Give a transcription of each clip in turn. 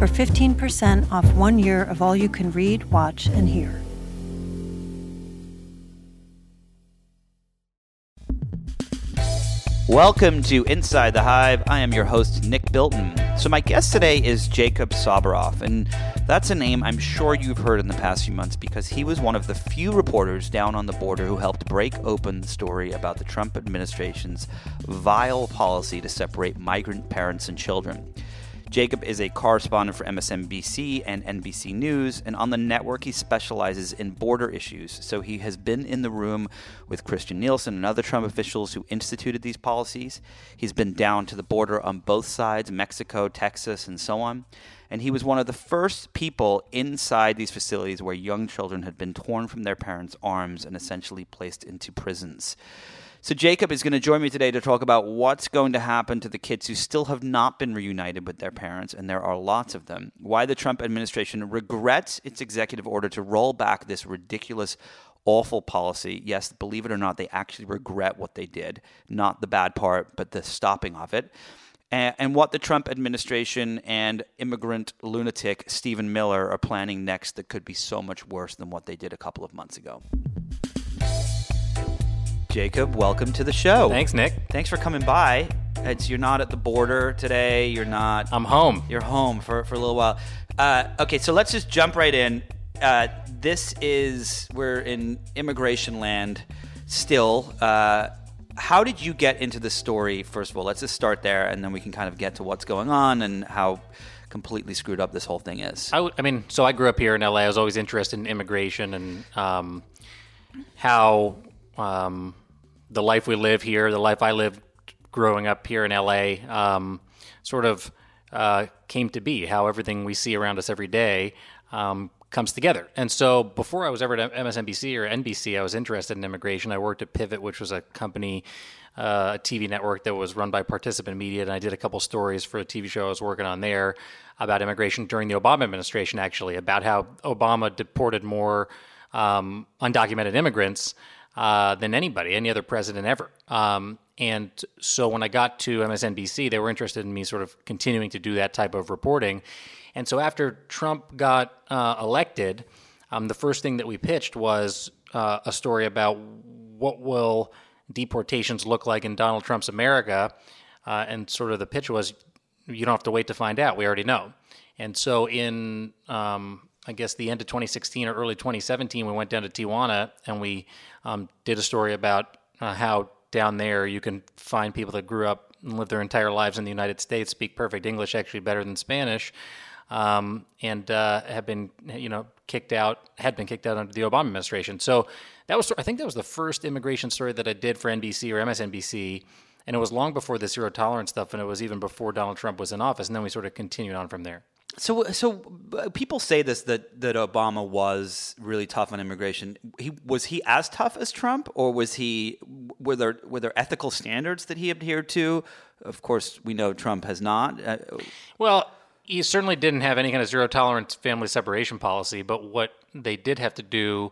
for 15% off one year of all you can read, watch, and hear. Welcome to Inside the Hive. I am your host, Nick Bilton. So, my guest today is Jacob Soboroff, and that's a name I'm sure you've heard in the past few months because he was one of the few reporters down on the border who helped break open the story about the Trump administration's vile policy to separate migrant parents and children. Jacob is a correspondent for MSNBC and NBC News, and on the network, he specializes in border issues. So he has been in the room with Christian Nielsen and other Trump officials who instituted these policies. He's been down to the border on both sides Mexico, Texas, and so on. And he was one of the first people inside these facilities where young children had been torn from their parents' arms and essentially placed into prisons. So, Jacob is going to join me today to talk about what's going to happen to the kids who still have not been reunited with their parents, and there are lots of them. Why the Trump administration regrets its executive order to roll back this ridiculous, awful policy. Yes, believe it or not, they actually regret what they did. Not the bad part, but the stopping of it. And, what the Trump administration and immigrant lunatic Stephen Miller are planning next that could be so much worse than what they did a couple of months ago. Jacob, welcome to the show. Thanks, Nick. Thanks for coming by. It's you're not at the border today. You're not. I'm home. You're home for, for a little while. Uh, okay, so let's just jump right in. Uh, this is we're in immigration land still. Uh, how did you get into the story? First of all, let's just start there, and then we can kind of get to what's going on and how completely screwed up this whole thing is. I, w- I mean, so I grew up here in LA. I was always interested in immigration and um, how um, the life we live here, the life I lived growing up here in LA, um, sort of uh, came to be. How everything we see around us every day um, comes together. And so before I was ever at MSNBC or NBC, I was interested in immigration. I worked at Pivot, which was a company, uh, a TV network that was run by Participant Media, and I did a couple stories for a TV show I was working on there about immigration during the Obama administration, actually, about how Obama deported more um, undocumented immigrants uh, than anybody, any other president ever. Um, and so when I got to MSNBC, they were interested in me sort of continuing to do that type of reporting. And so after Trump got uh, elected, um, the first thing that we pitched was uh, a story about what will deportations look like in Donald Trump's America. Uh, and sort of the pitch was, you don't have to wait to find out. We already know. And so in um, I guess the end of 2016 or early 2017, we went down to Tijuana and we um, did a story about uh, how down there you can find people that grew up and lived their entire lives in the United States, speak perfect English, actually better than Spanish, um, and uh, have been, you know, kicked out, had been kicked out under the Obama administration. So that was, I think, that was the first immigration story that I did for NBC or MSNBC. And it was long before the zero tolerance stuff, and it was even before Donald Trump was in office. And then we sort of continued on from there. So, so people say this that that Obama was really tough on immigration. He was he as tough as Trump, or was he were there were there ethical standards that he adhered to? Of course, we know Trump has not. Uh, well, he certainly didn't have any kind of zero tolerance family separation policy. But what they did have to do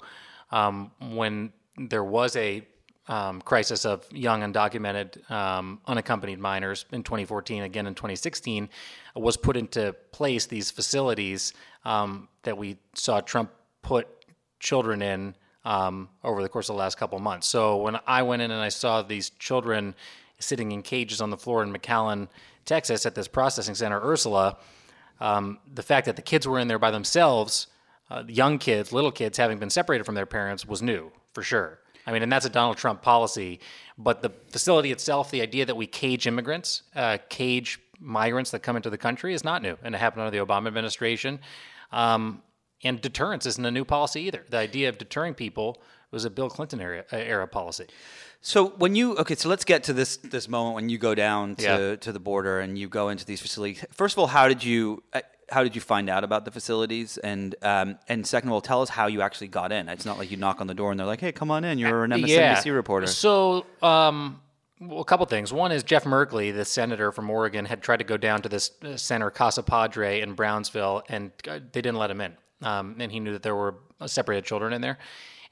um, when there was a um, crisis of young undocumented um, unaccompanied minors in 2014 again in 2016 was put into place these facilities um, that we saw Trump put children in um, over the course of the last couple months. So when I went in and I saw these children sitting in cages on the floor in McAllen, Texas, at this processing center, Ursula, um, the fact that the kids were in there by themselves, uh, young kids, little kids, having been separated from their parents, was new for sure. I mean, and that's a Donald Trump policy. But the facility itself, the idea that we cage immigrants, uh, cage migrants that come into the country is not new, and it happened under the Obama administration. Um, and deterrence isn't a new policy either. The idea of deterring people was a Bill Clinton era, uh, era policy. So when you okay, so let's get to this this moment when you go down to, yeah. to the border and you go into these facilities. First of all, how did you? Uh, how did you find out about the facilities? And um, and second of all, tell us how you actually got in. It's not like you knock on the door and they're like, "Hey, come on in. You're an MSNBC reporter." So, um, well, a couple things. One is Jeff Merkley, the senator from Oregon, had tried to go down to this uh, center Casa Padre in Brownsville, and uh, they didn't let him in. Um, and he knew that there were separated children in there,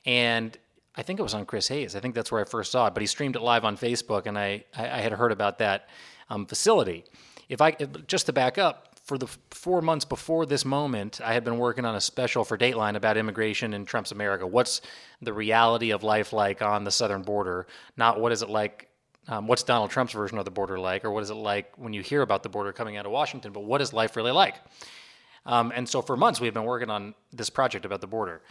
and I think it was on Chris Hayes. I think that's where I first saw it. But he streamed it live on Facebook, and I I, I had heard about that um, facility. If I just to back up, for the four months before this moment, I had been working on a special for Dateline about immigration in Trump's America. What's the reality of life like on the southern border? Not what is it like. Um, what's Donald Trump's version of the border like, or what is it like when you hear about the border coming out of Washington? But what is life really like? Um, and so for months we had been working on this project about the border.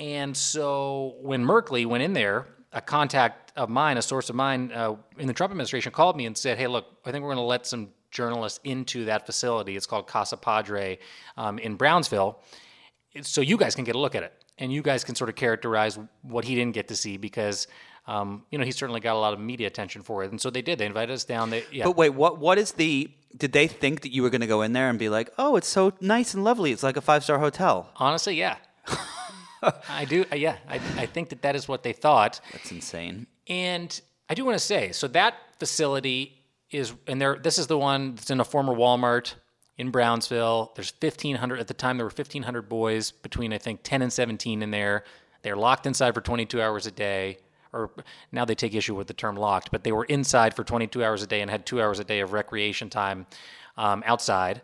And so when Merkley went in there, a contact of mine, a source of mine uh, in the Trump administration, called me and said, "Hey, look, I think we're going to let some journalists into that facility. It's called Casa Padre um, in Brownsville, so you guys can get a look at it, and you guys can sort of characterize what he didn't get to see because." Um, you know, he certainly got a lot of media attention for it, and so they did. They invited us down. They, yeah. But wait, what what is the? Did they think that you were going to go in there and be like, "Oh, it's so nice and lovely. It's like a five star hotel." Honestly, yeah. I do. Uh, yeah, I, I think that that is what they thought. That's insane. And I do want to say, so that facility is, and there. This is the one that's in a former Walmart in Brownsville. There's 1,500 at the time. There were 1,500 boys between I think 10 and 17 in there. They're locked inside for 22 hours a day. Or now they take issue with the term locked, but they were inside for 22 hours a day and had two hours a day of recreation time um, outside.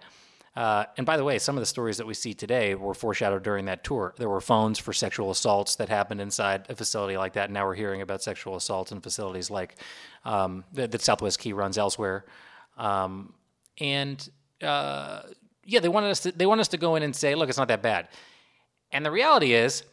Uh, and by the way, some of the stories that we see today were foreshadowed during that tour. There were phones for sexual assaults that happened inside a facility like that. Now we're hearing about sexual assaults in facilities like um, that, that, Southwest Key runs elsewhere. Um, and uh, yeah, they wanted us to they want us to go in and say, look, it's not that bad. And the reality is,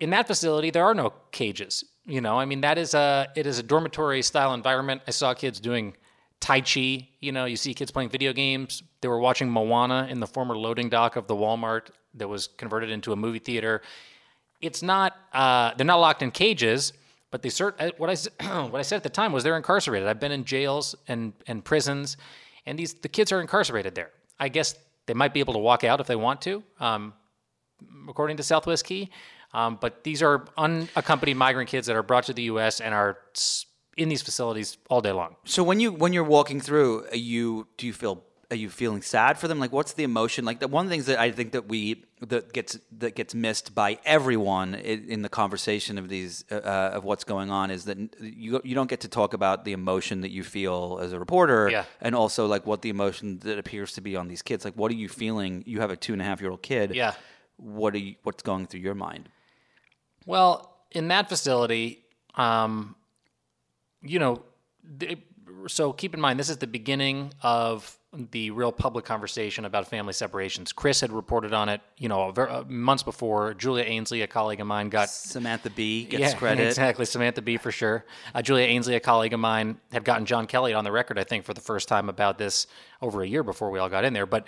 in that facility, there are no cages. You know, I mean, that is a it is a dormitory style environment. I saw kids doing Tai Chi. You know, you see kids playing video games. They were watching Moana in the former loading dock of the Walmart that was converted into a movie theater. It's not, uh, they're not locked in cages, but they cert, uh, what I, what I said at the time was they're incarcerated. I've been in jails and, and prisons, and these, the kids are incarcerated there. I guess they might be able to walk out if they want to, um, according to Southwest Key. Um, but these are unaccompanied migrant kids that are brought to the U.S. and are in these facilities all day long. So when you when you're walking through, you do you feel are you feeling sad for them? Like, what's the emotion? Like, the one of the things that I think that we that gets that gets missed by everyone in, in the conversation of these uh, uh, of what's going on is that you you don't get to talk about the emotion that you feel as a reporter, yeah. and also like what the emotion that appears to be on these kids. Like, what are you feeling? You have a two and a half year old kid. Yeah. What are you? What's going through your mind? Well, in that facility, um, you know, they, so keep in mind this is the beginning of the real public conversation about family separations. Chris had reported on it, you know, uh, months before. Julia Ainsley, a colleague of mine, got Samantha Bee gets yeah, credit. Exactly, Samantha Bee for sure. Uh, Julia Ainsley, a colleague of mine, had gotten John Kelly on the record, I think, for the first time about this over a year before we all got in there. But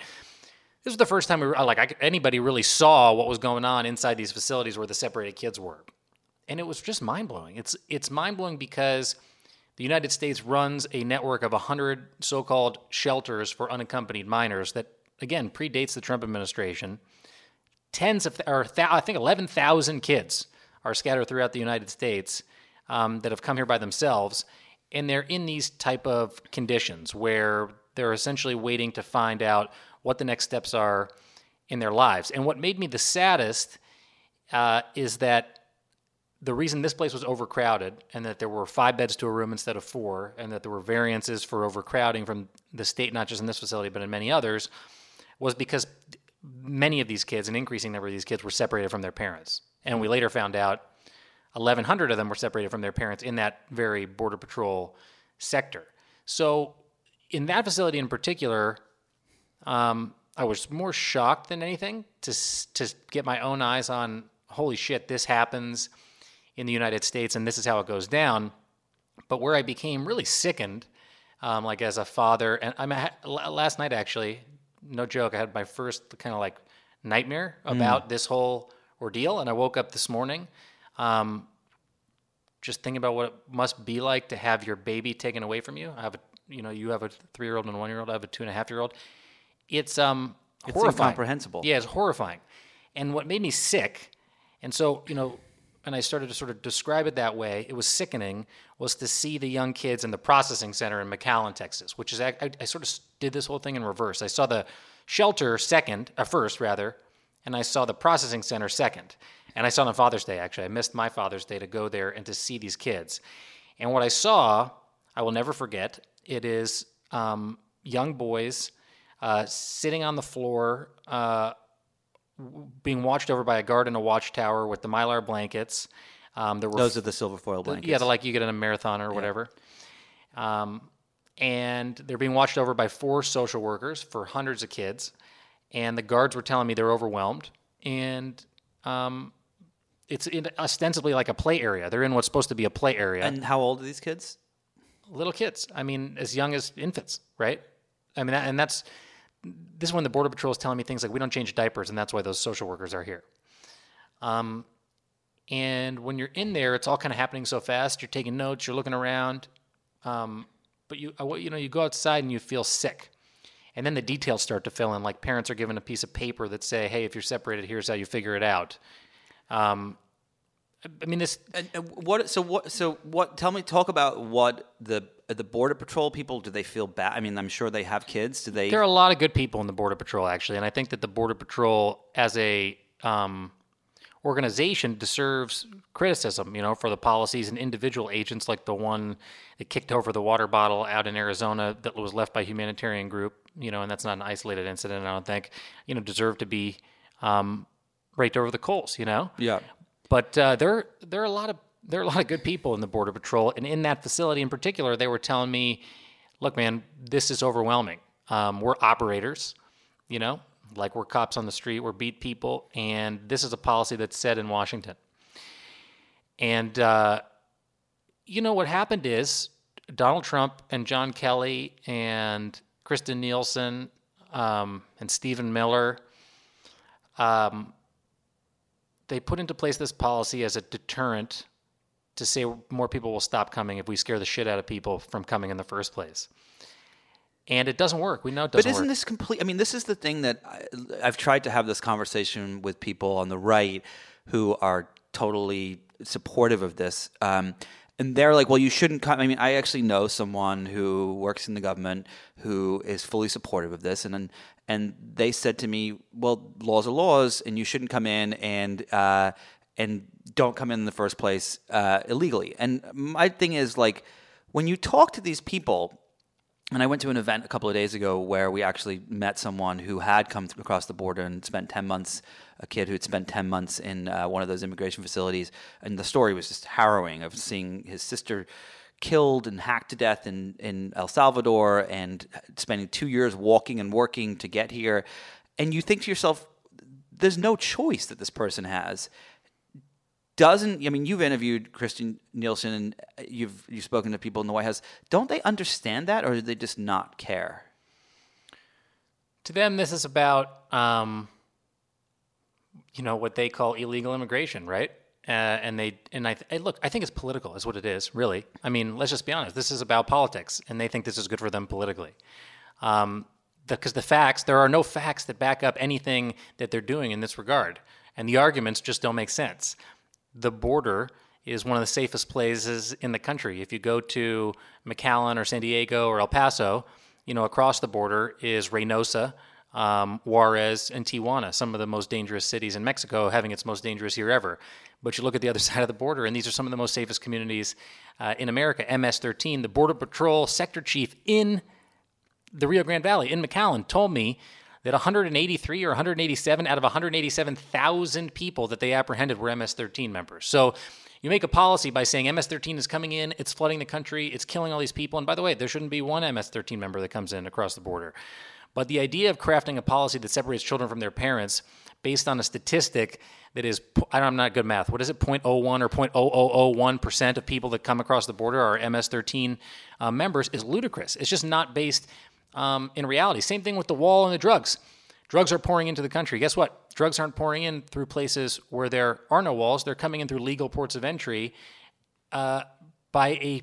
this was the first time we were, like I, anybody really saw what was going on inside these facilities where the separated kids were, and it was just mind blowing. It's it's mind blowing because the United States runs a network of 100 so called shelters for unaccompanied minors that, again, predates the Trump administration. Tens of, or th- I think 11,000 kids are scattered throughout the United States um, that have come here by themselves. And they're in these type of conditions where they're essentially waiting to find out what the next steps are in their lives. And what made me the saddest uh, is that the reason this place was overcrowded and that there were five beds to a room instead of four, and that there were variances for overcrowding from the state, not just in this facility, but in many others, was because many of these kids, an increasing number of these kids, were separated from their parents. And we later found out 1,100 of them were separated from their parents in that very Border Patrol sector. So, in that facility in particular, um, I was more shocked than anything to to get my own eyes on. Holy shit! This happens in the United States, and this is how it goes down. But where I became really sickened, um, like as a father, and I mean, last night actually, no joke, I had my first kind of like nightmare mm. about mm. this whole ordeal, and I woke up this morning. Um, just thinking about what it must be like to have your baby taken away from you. I have a, you know, you have a three-year-old and a one-year-old. I have a two and a half-year-old. It's um, It's horrifying. incomprehensible. Yeah, it's horrifying. And what made me sick, and so you know, and I started to sort of describe it that way. It was sickening. Was to see the young kids in the processing center in McAllen, Texas, which is I, I sort of did this whole thing in reverse. I saw the shelter second, uh, first rather, and I saw the processing center second. And I saw it on Father's Day actually. I missed my Father's Day to go there and to see these kids. And what I saw, I will never forget. It is um, young boys uh, sitting on the floor, uh, being watched over by a guard in a watchtower with the mylar blankets. Um, there were Those are the silver foil blankets. yeah, they're like you get in a marathon or whatever. Um, and they're being watched over by four social workers for hundreds of kids. And the guards were telling me they're overwhelmed. And um, it's in ostensibly like a play area. They're in what's supposed to be a play area. and how old are these kids? Little kids. I mean, as young as infants, right? I mean, and that's this is when the border patrol is telling me things like we don't change diapers, and that's why those social workers are here. Um, and when you're in there, it's all kind of happening so fast. You're taking notes, you're looking around, um, but you uh, you know you go outside and you feel sick, and then the details start to fill in. Like parents are given a piece of paper that say, "Hey, if you're separated, here's how you figure it out." Um, I mean, this And, and what? So what? So what? Tell me. Talk about what the the border patrol people. Do they feel bad? I mean, I'm sure they have kids. Do they? There are a lot of good people in the Border Patrol, actually, and I think that the Border Patrol, as a um, organization, deserves criticism. You know, for the policies and individual agents like the one that kicked over the water bottle out in Arizona that was left by humanitarian group. You know, and that's not an isolated incident. I don't think. You know, deserve to be um, raked over the coals. You know. yeah. But uh, there, there are a lot of there are a lot of good people in the border patrol, and in that facility in particular, they were telling me, "Look, man, this is overwhelming. Um, we're operators, you know, like we're cops on the street, we're beat people, and this is a policy that's set in Washington." And uh, you know what happened is Donald Trump and John Kelly and Kirstjen Nielsen um, and Stephen Miller. Um, they put into place this policy as a deterrent to say more people will stop coming if we scare the shit out of people from coming in the first place. And it doesn't work. We know it doesn't But isn't work. this complete? I mean, this is the thing that I, I've tried to have this conversation with people on the right who are totally supportive of this. Um, and they're like, well, you shouldn't come. I mean, I actually know someone who works in the government who is fully supportive of this. And and they said to me, well, laws are laws, and you shouldn't come in and, uh, and don't come in in the first place uh, illegally. And my thing is like, when you talk to these people, and I went to an event a couple of days ago where we actually met someone who had come across the border and spent 10 months, a kid who had spent 10 months in uh, one of those immigration facilities. And the story was just harrowing of seeing his sister killed and hacked to death in, in El Salvador and spending two years walking and working to get here. And you think to yourself, there's no choice that this person has doesn't I mean you've interviewed Christian Nielsen and you've you've spoken to people in the White House. Don't they understand that or do they just not care? to them, this is about, um, you know, what they call illegal immigration, right? Uh, and they and I th- look, I think it's political, is what it is, really. I mean, let's just be honest. This is about politics, and they think this is good for them politically. Um, because the, facts, there are no facts that back up anything that they're doing in this regard, and the arguments just don't make sense. The border is one of the safest places in the country. If you go to McAllen or San Diego or El Paso, you know, across the border is Reynosa, um, Juarez, and Tijuana, some of the most dangerous cities in Mexico, having its most dangerous year ever. But you look at the other side of the border, and these are some of the most safest communities uh, in America. MS 13, the Border Patrol sector chief in the Rio Grande Valley, in McAllen, told me that 183 or 187 out of 187,000 people that they apprehended were MS 13 members. So you make a policy by saying MS 13 is coming in, it's flooding the country, it's killing all these people. And by the way, there shouldn't be one MS 13 member that comes in across the border. But the idea of crafting a policy that separates children from their parents based on a statistic that is, I'm not good at math, what is it, 0.01 or 0.0001% of people that come across the border are MS 13 uh, members is ludicrous. It's just not based um, in reality. Same thing with the wall and the drugs. Drugs are pouring into the country. Guess what? Drugs aren't pouring in through places where there are no walls. They're coming in through legal ports of entry uh, by a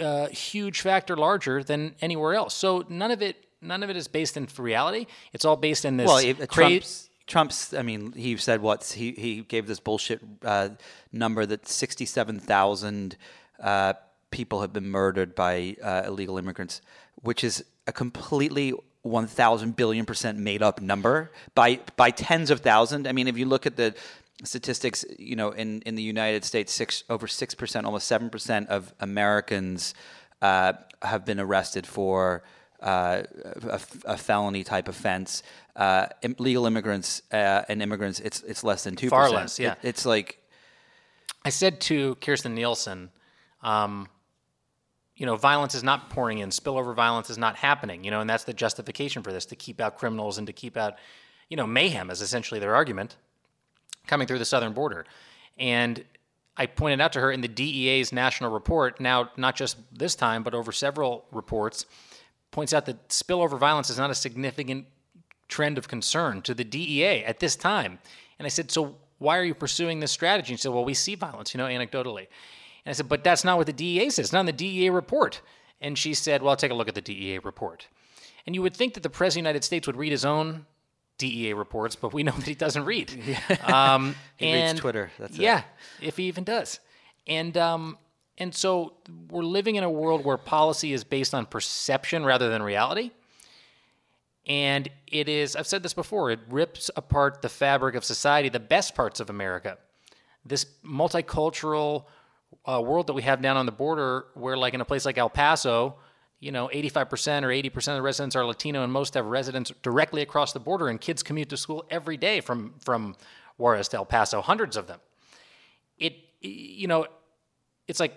uh, huge factor larger than anywhere else. So none of it none of it is based in reality. It's all based in this. Well, it, Trump's, Trump's. I mean, he said what he he gave this bullshit uh, number that sixty-seven thousand uh, people have been murdered by uh, illegal immigrants, which is a completely one thousand billion percent made up number by by tens of thousands. I mean, if you look at the statistics, you know, in, in the United States, six over six percent, almost seven percent of Americans uh, have been arrested for uh, a, a felony type offense. Uh, im- legal immigrants uh, and immigrants, it's it's less than two. Far less, yeah. It, it's like I said to Kirstjen Nielsen, um, you know, violence is not pouring in, spillover violence is not happening, you know, and that's the justification for this to keep out criminals and to keep out, you know, mayhem is essentially their argument coming through the southern border. And I pointed out to her in the DEA's national report, now not just this time, but over several reports, points out that spillover violence is not a significant trend of concern to the DEA at this time. And I said, So why are you pursuing this strategy? And she said, Well, we see violence, you know, anecdotally. And I said, But that's not what the DEA says. It's not in the DEA report. And she said, Well, I'll take a look at the DEA report. And you would think that the President of the United States would read his own DEA reports, but we know that he doesn't read. Um, He reads Twitter, that's it. yeah, if he even does. And um, and so we're living in a world where policy is based on perception rather than reality. And it is, I've said this before, it rips apart the fabric of society, the best parts of America. This multicultural uh, world that we have down on the border, where, like in a place like El Paso, you know, 85% or 80% of the residents are Latino, and most have residents directly across the border, and kids commute to school every day from, from Juarez to El Paso, hundreds of them. It, you know, it's like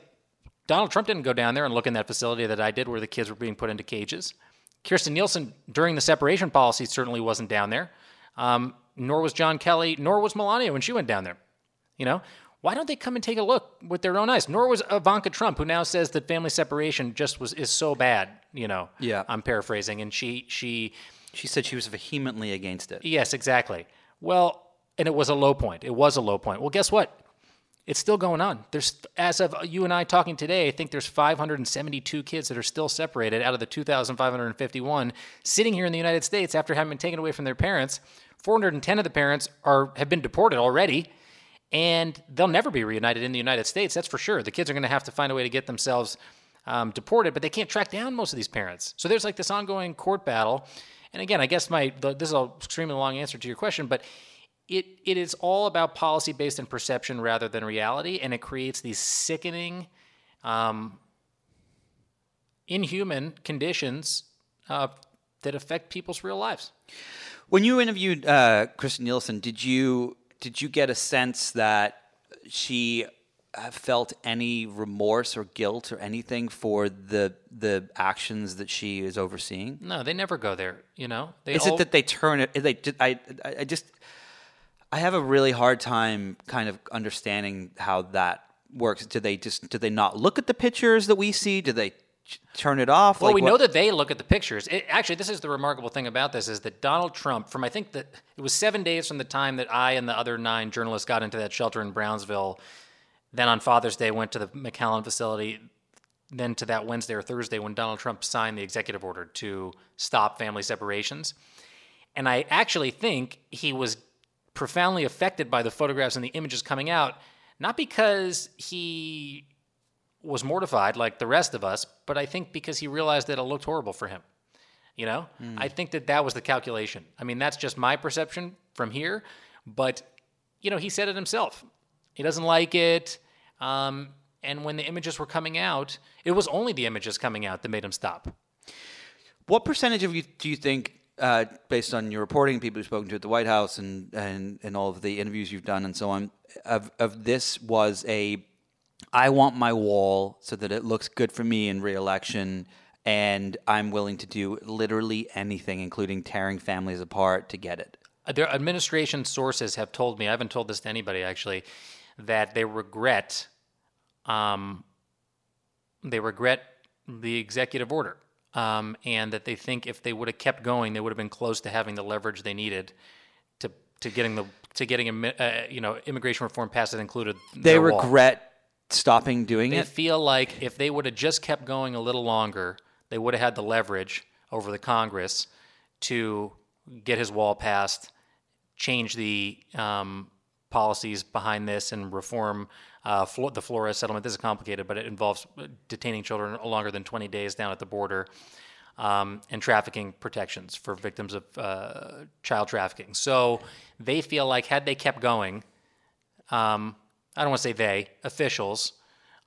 Donald Trump didn't go down there and look in that facility that I did where the kids were being put into cages. Kirstjen Nielsen, during the separation policy, certainly wasn't down there. Um, nor was John Kelly, nor was Melania when she went down there. You know, why don't they come and take a look with their own eyes? Nor was Ivanka Trump, who now says that family separation just was is so bad. You know, Yeah. I'm paraphrasing, and she she she said she was vehemently against it. Yes, exactly. Well, and it was a low point. It was a low point. Well, guess what? It's still going on. There's as of you and I talking today, I think there's 572 kids that are still separated out of the 2,551 sitting here in the United States after having been taken away from their parents. 410 of the parents are have been deported already, and they'll never be reunited in the United States. That's for sure. The kids are going to have to find a way to get themselves um, deported, but they can't track down most of these parents. So there's like this ongoing court battle. And again, I guess my this is an extremely long answer to your question, but it it is all about policy based in perception rather than reality, and it creates these sickening, um, inhuman conditions uh, that affect people's real lives. When you interviewed uh, Kirstjen Nielsen, did you did you get a sense that she felt any remorse or guilt or anything for the the actions that she is overseeing? No, they never go there. You know, they Is al- it that they turn it? They did. I. I just. I have a really hard time kind of understanding how that works. Do they just? Do they not look at the pictures that we see? Do they turn it off? Well, Like, we what- know that they look at the pictures. It, actually, this is the remarkable thing about this is that Donald Trump, from I think that it was seven days from the time that I and the other nine journalists got into that shelter in Brownsville, then on Father's Day went to the McAllen facility, then to that Wednesday or Thursday when Donald Trump signed the executive order to stop family separations. And I actually think he was profoundly affected by the photographs and the images coming out, not because he was mortified like the rest of us, but I think because he realized that it looked horrible for him. You know, I think that that was the calculation. I mean, that's just my perception from here, but you know, he said it himself. He doesn't like it. Um, and when the images were coming out, it was only the images coming out that made him stop. What percentage of you do you think, uh, based on your reporting, people you've spoken to at the White House, and, and, and all of the interviews you've done, and so on, of, of this was a, I want my wall so that it looks good for me in reelection, and I'm willing to do literally anything, including tearing families apart, to get it. Uh, Their administration sources have told me, I haven't told this to anybody actually, that they regret, um, they regret the executive order, um, and that they think if they would have kept going, they would have been close to having the leverage they needed to to getting the to getting a uh, you know immigration reform passed that included They regret stopping doing They it. feel like if they would have just kept going a little longer, they would have had the leverage. over the Congress to get his wall passed, change the um, policies behind this, and reform uh, the Flores settlement. This is complicated, but it involves detaining children longer than 20 days down at the border. Um, and trafficking protections for victims of uh, child trafficking. So they feel like had they kept going, um, I don't want to say they, officials,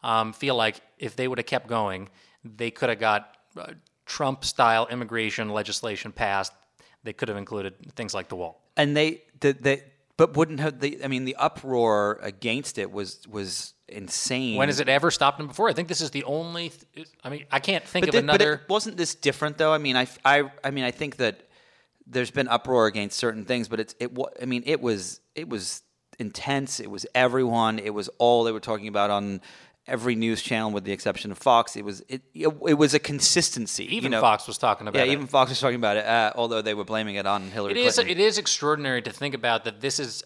um, feel like if they would have kept going, they could have got uh, Trump style immigration legislation passed. They could have included things like the wall. And they, they, they but wouldn't have the? I mean, the uproar against it was was insane. When has it ever stopped them before? I think this is the only. Th- I mean, I can't think but of the, another. But it, wasn't this different though? I mean, I, I, I mean, I think that there's been uproar against certain things, but it's it. I mean, it was it was intense. It was everyone. It was all they were talking about on every news channel with the exception of Fox. It was it it, it was a consistency. even you know? Fox was talking about Yeah, it. even Fox was talking about it, uh, although they were blaming it on Hillary It is. Clinton. It is extraordinary to think about that. This is.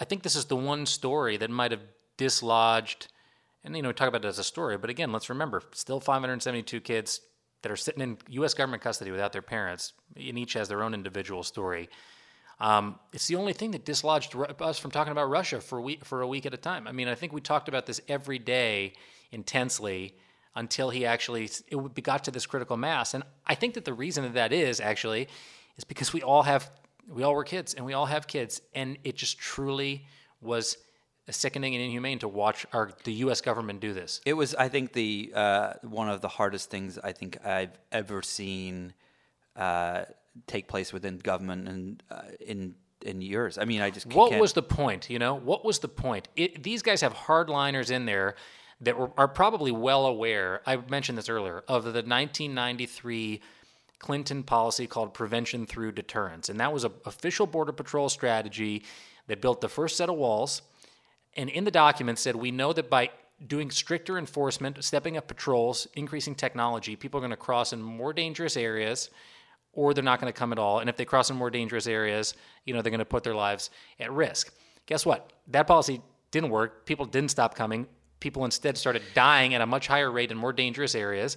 I think this is the one story that might have dislodged, and you know, we talk about it as a story. But again, let's remember, still 572 kids that are sitting in U.S. government custody without their parents, and each has their own individual story. Um, it's the only thing that dislodged us from talking about Russia for a week for a week at a time. I mean, I think we talked about this every day intensely until he actually it got to this critical mass. And I think that the reason that that is actually is because we all have we all were kids and we all have kids, and it just truly was sickening and inhumane to watch our the U.S. government do this. It was, I think, the uh, one of the hardest things I think I've ever seen uh, take place within government and uh, in in years. I mean, I just What can't- was the point? You know, what was the point? It, these guys have hardliners in there that were, are probably well aware. I mentioned this earlier of the 1993 Clinton policy called prevention through deterrence, and that was an official border patrol strategy that built the first set of walls. And in the document said, we know that by doing stricter enforcement, stepping up patrols, increasing technology, people are going to cross in more dangerous areas or they're not going to come at all. And if they cross in more dangerous areas, you know, they're going to put their lives at risk. Guess what? That policy didn't work. People didn't stop coming. People instead started dying at a much higher rate in more dangerous areas.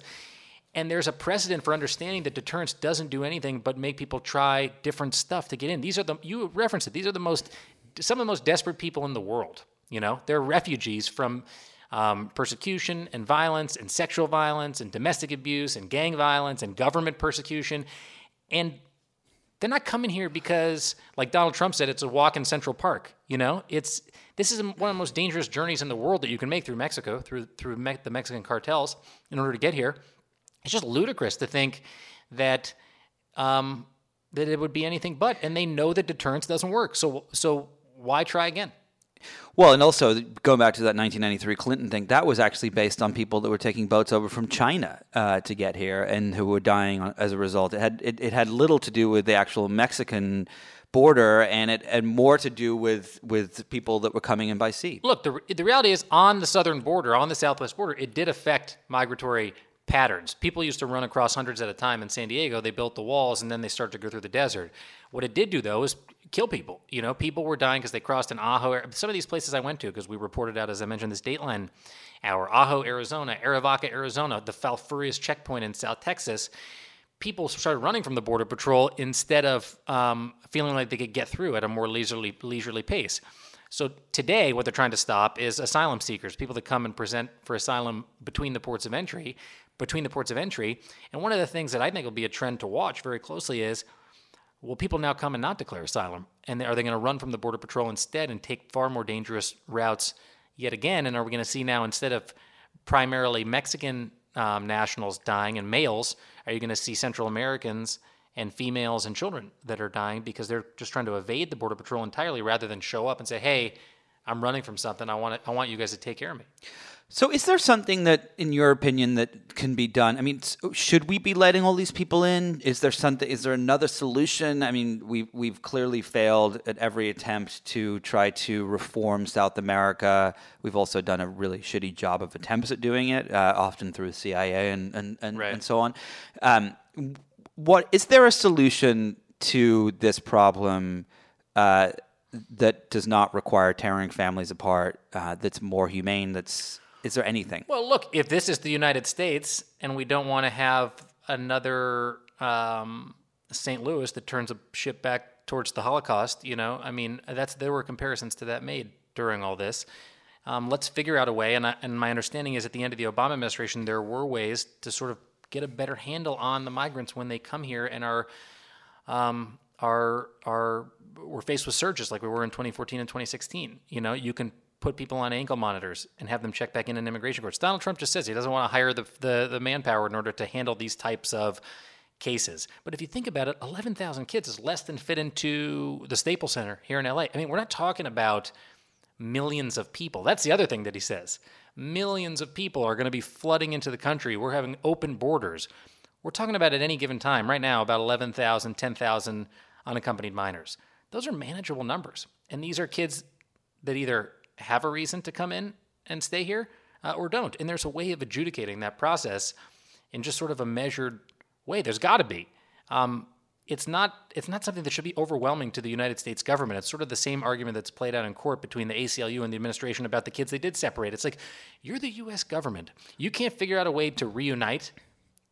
And there's a precedent for understanding that deterrence doesn't do anything but make people try different stuff to get in. These are the you referenced it. These are the most some of the most desperate people in the world. You know, they're refugees from um, persecution and violence and sexual violence and domestic abuse and gang violence and government persecution. And they're not coming here because, like Donald Trump said, it's a walk in Central Park. You know, it's this is one of the most dangerous journeys in the world that you can make through Mexico, through through me- the Mexican cartels, in order to get here. It's just ludicrous to think that um, that it would be anything but, and they know that deterrence doesn't work. So so why try again? Well, and also going back to that 1993 Clinton thing, that was actually based on people that were taking boats over from China uh, to get here and who were dying as a result. It had it, it had little to do with the actual Mexican border, and it had more to do with with people that were coming in by sea. Look, the, the reality is on the southern border, on the southwest border, it did affect migratory patterns. People used to run across hundreds at a time in San Diego. They built the walls and then they started to go through the desert. What it did do, though, is kill people. You know, people were dying because they crossed in Ajo. Some of these places I went to, because we reported out, as I mentioned, this Dateline hour, Ajo, Arizona, Arivaca, Arizona, the Falfurrias checkpoint in South Texas. People started running from the border patrol instead of um, feeling like they could get through at a more leisurely, leisurely pace. So today, what they're trying to stop is asylum seekers, people that come and present for asylum between the ports of entry, between the ports of entry. And one of the things that I think will be a trend to watch very closely is, will people now come and not declare asylum? And are they going to run from the border patrol instead and take far more dangerous routes yet again? And are we going to see now instead of primarily Mexican um, nationals dying and males, are you going to see Central Americans? and females and children that are dying because they're just trying to evade the border patrol entirely rather than show up and say, "Hey, I'm running from something. I want to, I want you guys to take care of me." So, is there something that, in your opinion, that can be done? I mean, should we be letting all these people in? Is there something? Is there another solution? I mean, we we've clearly failed at every attempt to try to reform South America. We've also done a really shitty job of attempts at doing it, uh, often through the CIA and and and, Right. and so on. Um, what is there a solution to this problem? Uh, that does not require tearing families apart. Uh, that's more humane. That's is there anything? Well, look, if this is the United States and we don't want to have another um, St. Louis that turns a ship back towards the Holocaust. You know, I mean, that's there were comparisons to that made during all this. Um, let's figure out a way. And, I, and my understanding is at the end of the Obama administration, there were ways to sort of get a better handle on the migrants when they come here and are um, are are we're faced with surges like we were in 2014 and 2016. You know, you can put people on ankle monitors and have them check back in in immigration courts. Donald Trump just says he doesn't want to hire the, the, the manpower in order to handle these types of cases. But if you think about it, 11,000 kids is less than fit into the Staples Center here in LA. I mean, we're not talking about millions of people. That's the other thing that he says. Millions of people are going to be flooding into the country. We're having open borders. We're talking about at any given time, right now, about 11,000, 10,000 unaccompanied minors. Those are manageable numbers. And these are kids that either have a reason to come in and stay here uh, or don't. And there's a way of adjudicating that process in just sort of a measured way. There's got to be. Um, it's not it's not something that should be overwhelming to the United States government. It's sort of the same argument that's played out in court between the ACLU and the administration about the kids they did separate. It's like you're the U.S. government. You can't figure out a way to reunite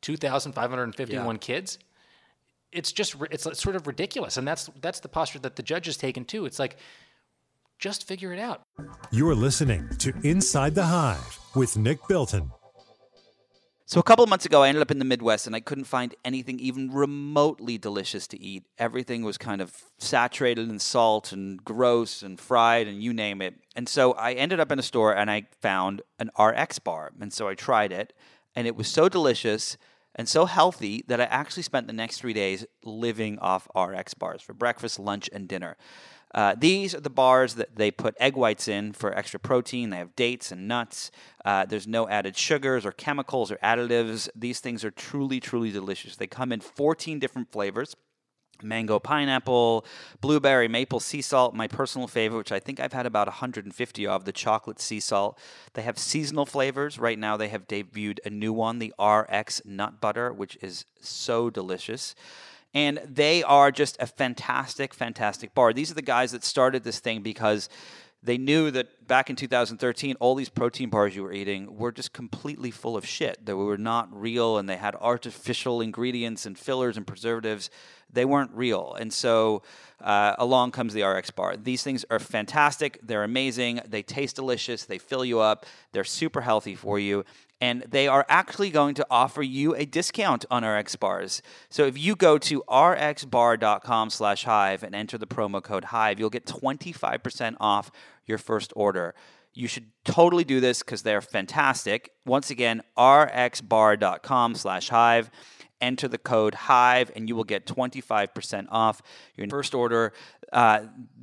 2,551 yeah. kids. It's just it's sort of ridiculous, and that's that's the posture that the judge has taken too. It's like just figure it out. You're listening to Inside the Hive with Nick Bilton. So, a couple of months ago, I ended up in the Midwest and I couldn't find anything even remotely delicious to eat. Everything was kind of saturated in salt and gross and fried and you name it. And so, I ended up in a store and I found an RX bar. And so, I tried it and it was so delicious and so healthy that I actually spent the next three days living off RX bars for breakfast, lunch, and dinner. Uh, these are the bars that they put egg whites in for extra protein. They have dates and nuts. Uh, there's no added sugars or chemicals or additives. These things are truly, truly delicious. They come in 14 different flavors mango pineapple, blueberry maple sea salt, my personal favorite, which I think I've had about 150 of, the chocolate sea salt. They have seasonal flavors. Right now, they have debuted a new one, the RX nut butter, which is so delicious. And they are just a fantastic, fantastic bar. These are the guys that started this thing because they knew that back in 2013, all these protein bars you were eating were just completely full of shit. They were not real and they had artificial ingredients and fillers and preservatives. They weren't real. And so uh, along comes the RX bar. These things are fantastic. They're amazing. They taste delicious. They fill you up. They're super healthy for you and they are actually going to offer you a discount on RX bars. So if you go to rxbar.com slash hive and enter the promo code hive, you'll get 25% off your first order. You should totally do this because they're fantastic. Once again, rxbar.com slash hive. Enter the code HIVE and you will get 25% off your first order. Uh,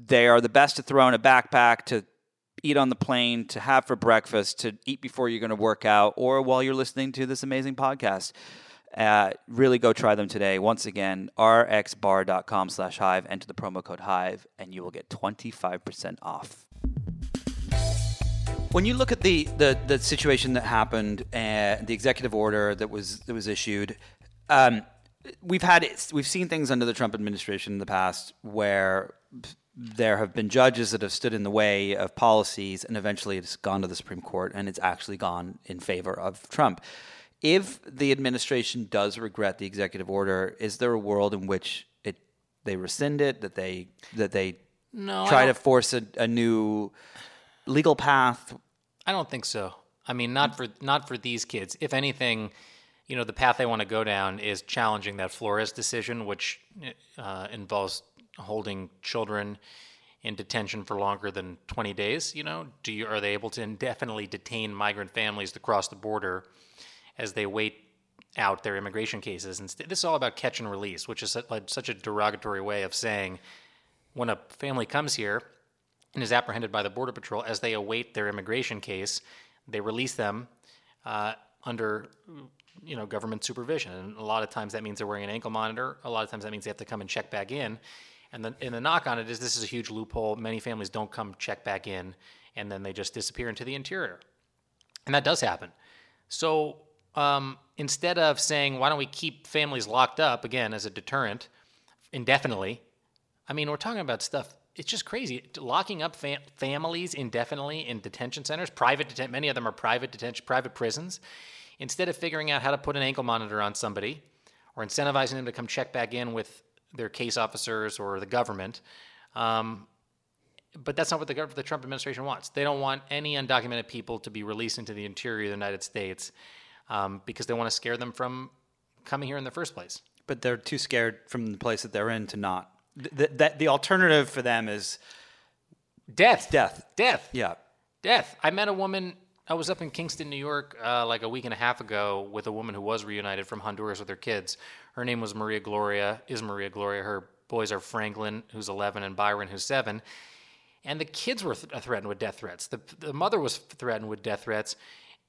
they are the best to throw in a backpack, to eat on the plane, to have for breakfast, to eat before you're going to work out, or while you're listening to this amazing podcast. Uh, really go try them today. Once again, rxbar.com slash hive. Enter the promo code hive, and you will get 25% off. When you look at the, the, the situation that happened, uh, the executive order that was that was issued, um, we've had we've seen things under the Trump administration in the past where there have been judges that have stood in the way of policies, and eventually it's gone to the Supreme Court, and it's actually gone in favor of Trump. If the administration does regret the executive order, is there a world in which it they rescind it, that they that they no, try to force a, a new legal path? I don't think so. I mean, not for not for these kids. If anything, you know, the path they want to go down is challenging that Flores decision, which uh, involves holding children in detention for longer than 20 days? You know, do you, are they able to indefinitely detain migrant families to cross the border as they wait out their immigration cases? And this is all about catch and release, which is like such a derogatory way of saying when a family comes here and is apprehended by the Border Patrol as they await their immigration case, they release them uh, under you know government supervision. And a lot of times that means they're wearing an ankle monitor. A lot of times that means they have to come and check back in. And the, and the knock on it is this is a huge loophole. Many families don't come check back in, and then they just disappear into the interior. And that does happen. So um, instead of saying, why don't we keep families locked up, again, as a deterrent indefinitely, I mean, we're talking about stuff. It's just crazy. Locking up fam- families indefinitely in detention centers, private detention, many of them are private detention, private prisons. Instead of figuring out how to put an ankle monitor on somebody, or incentivizing them to come check back in with their case officers or the government. Um, but that's not what the, the Trump administration wants. They don't want any undocumented people to be released into the interior of the United States um, because they want to scare them from coming here in the first place. But they're too scared from the place that they're in to not. Th- th- that the alternative for them is Death. death. Death. Yeah. Death. I met a woman. I was up in Kingston, New York, uh, like a week and a half ago with a woman who was reunited from Honduras with her kids. Her name was Maria Gloria. Is Maria Gloria? Her boys are Franklin, who's 11, and Byron, who's seven. And the kids were th- threatened with death threats. The, the mother was threatened with death threats.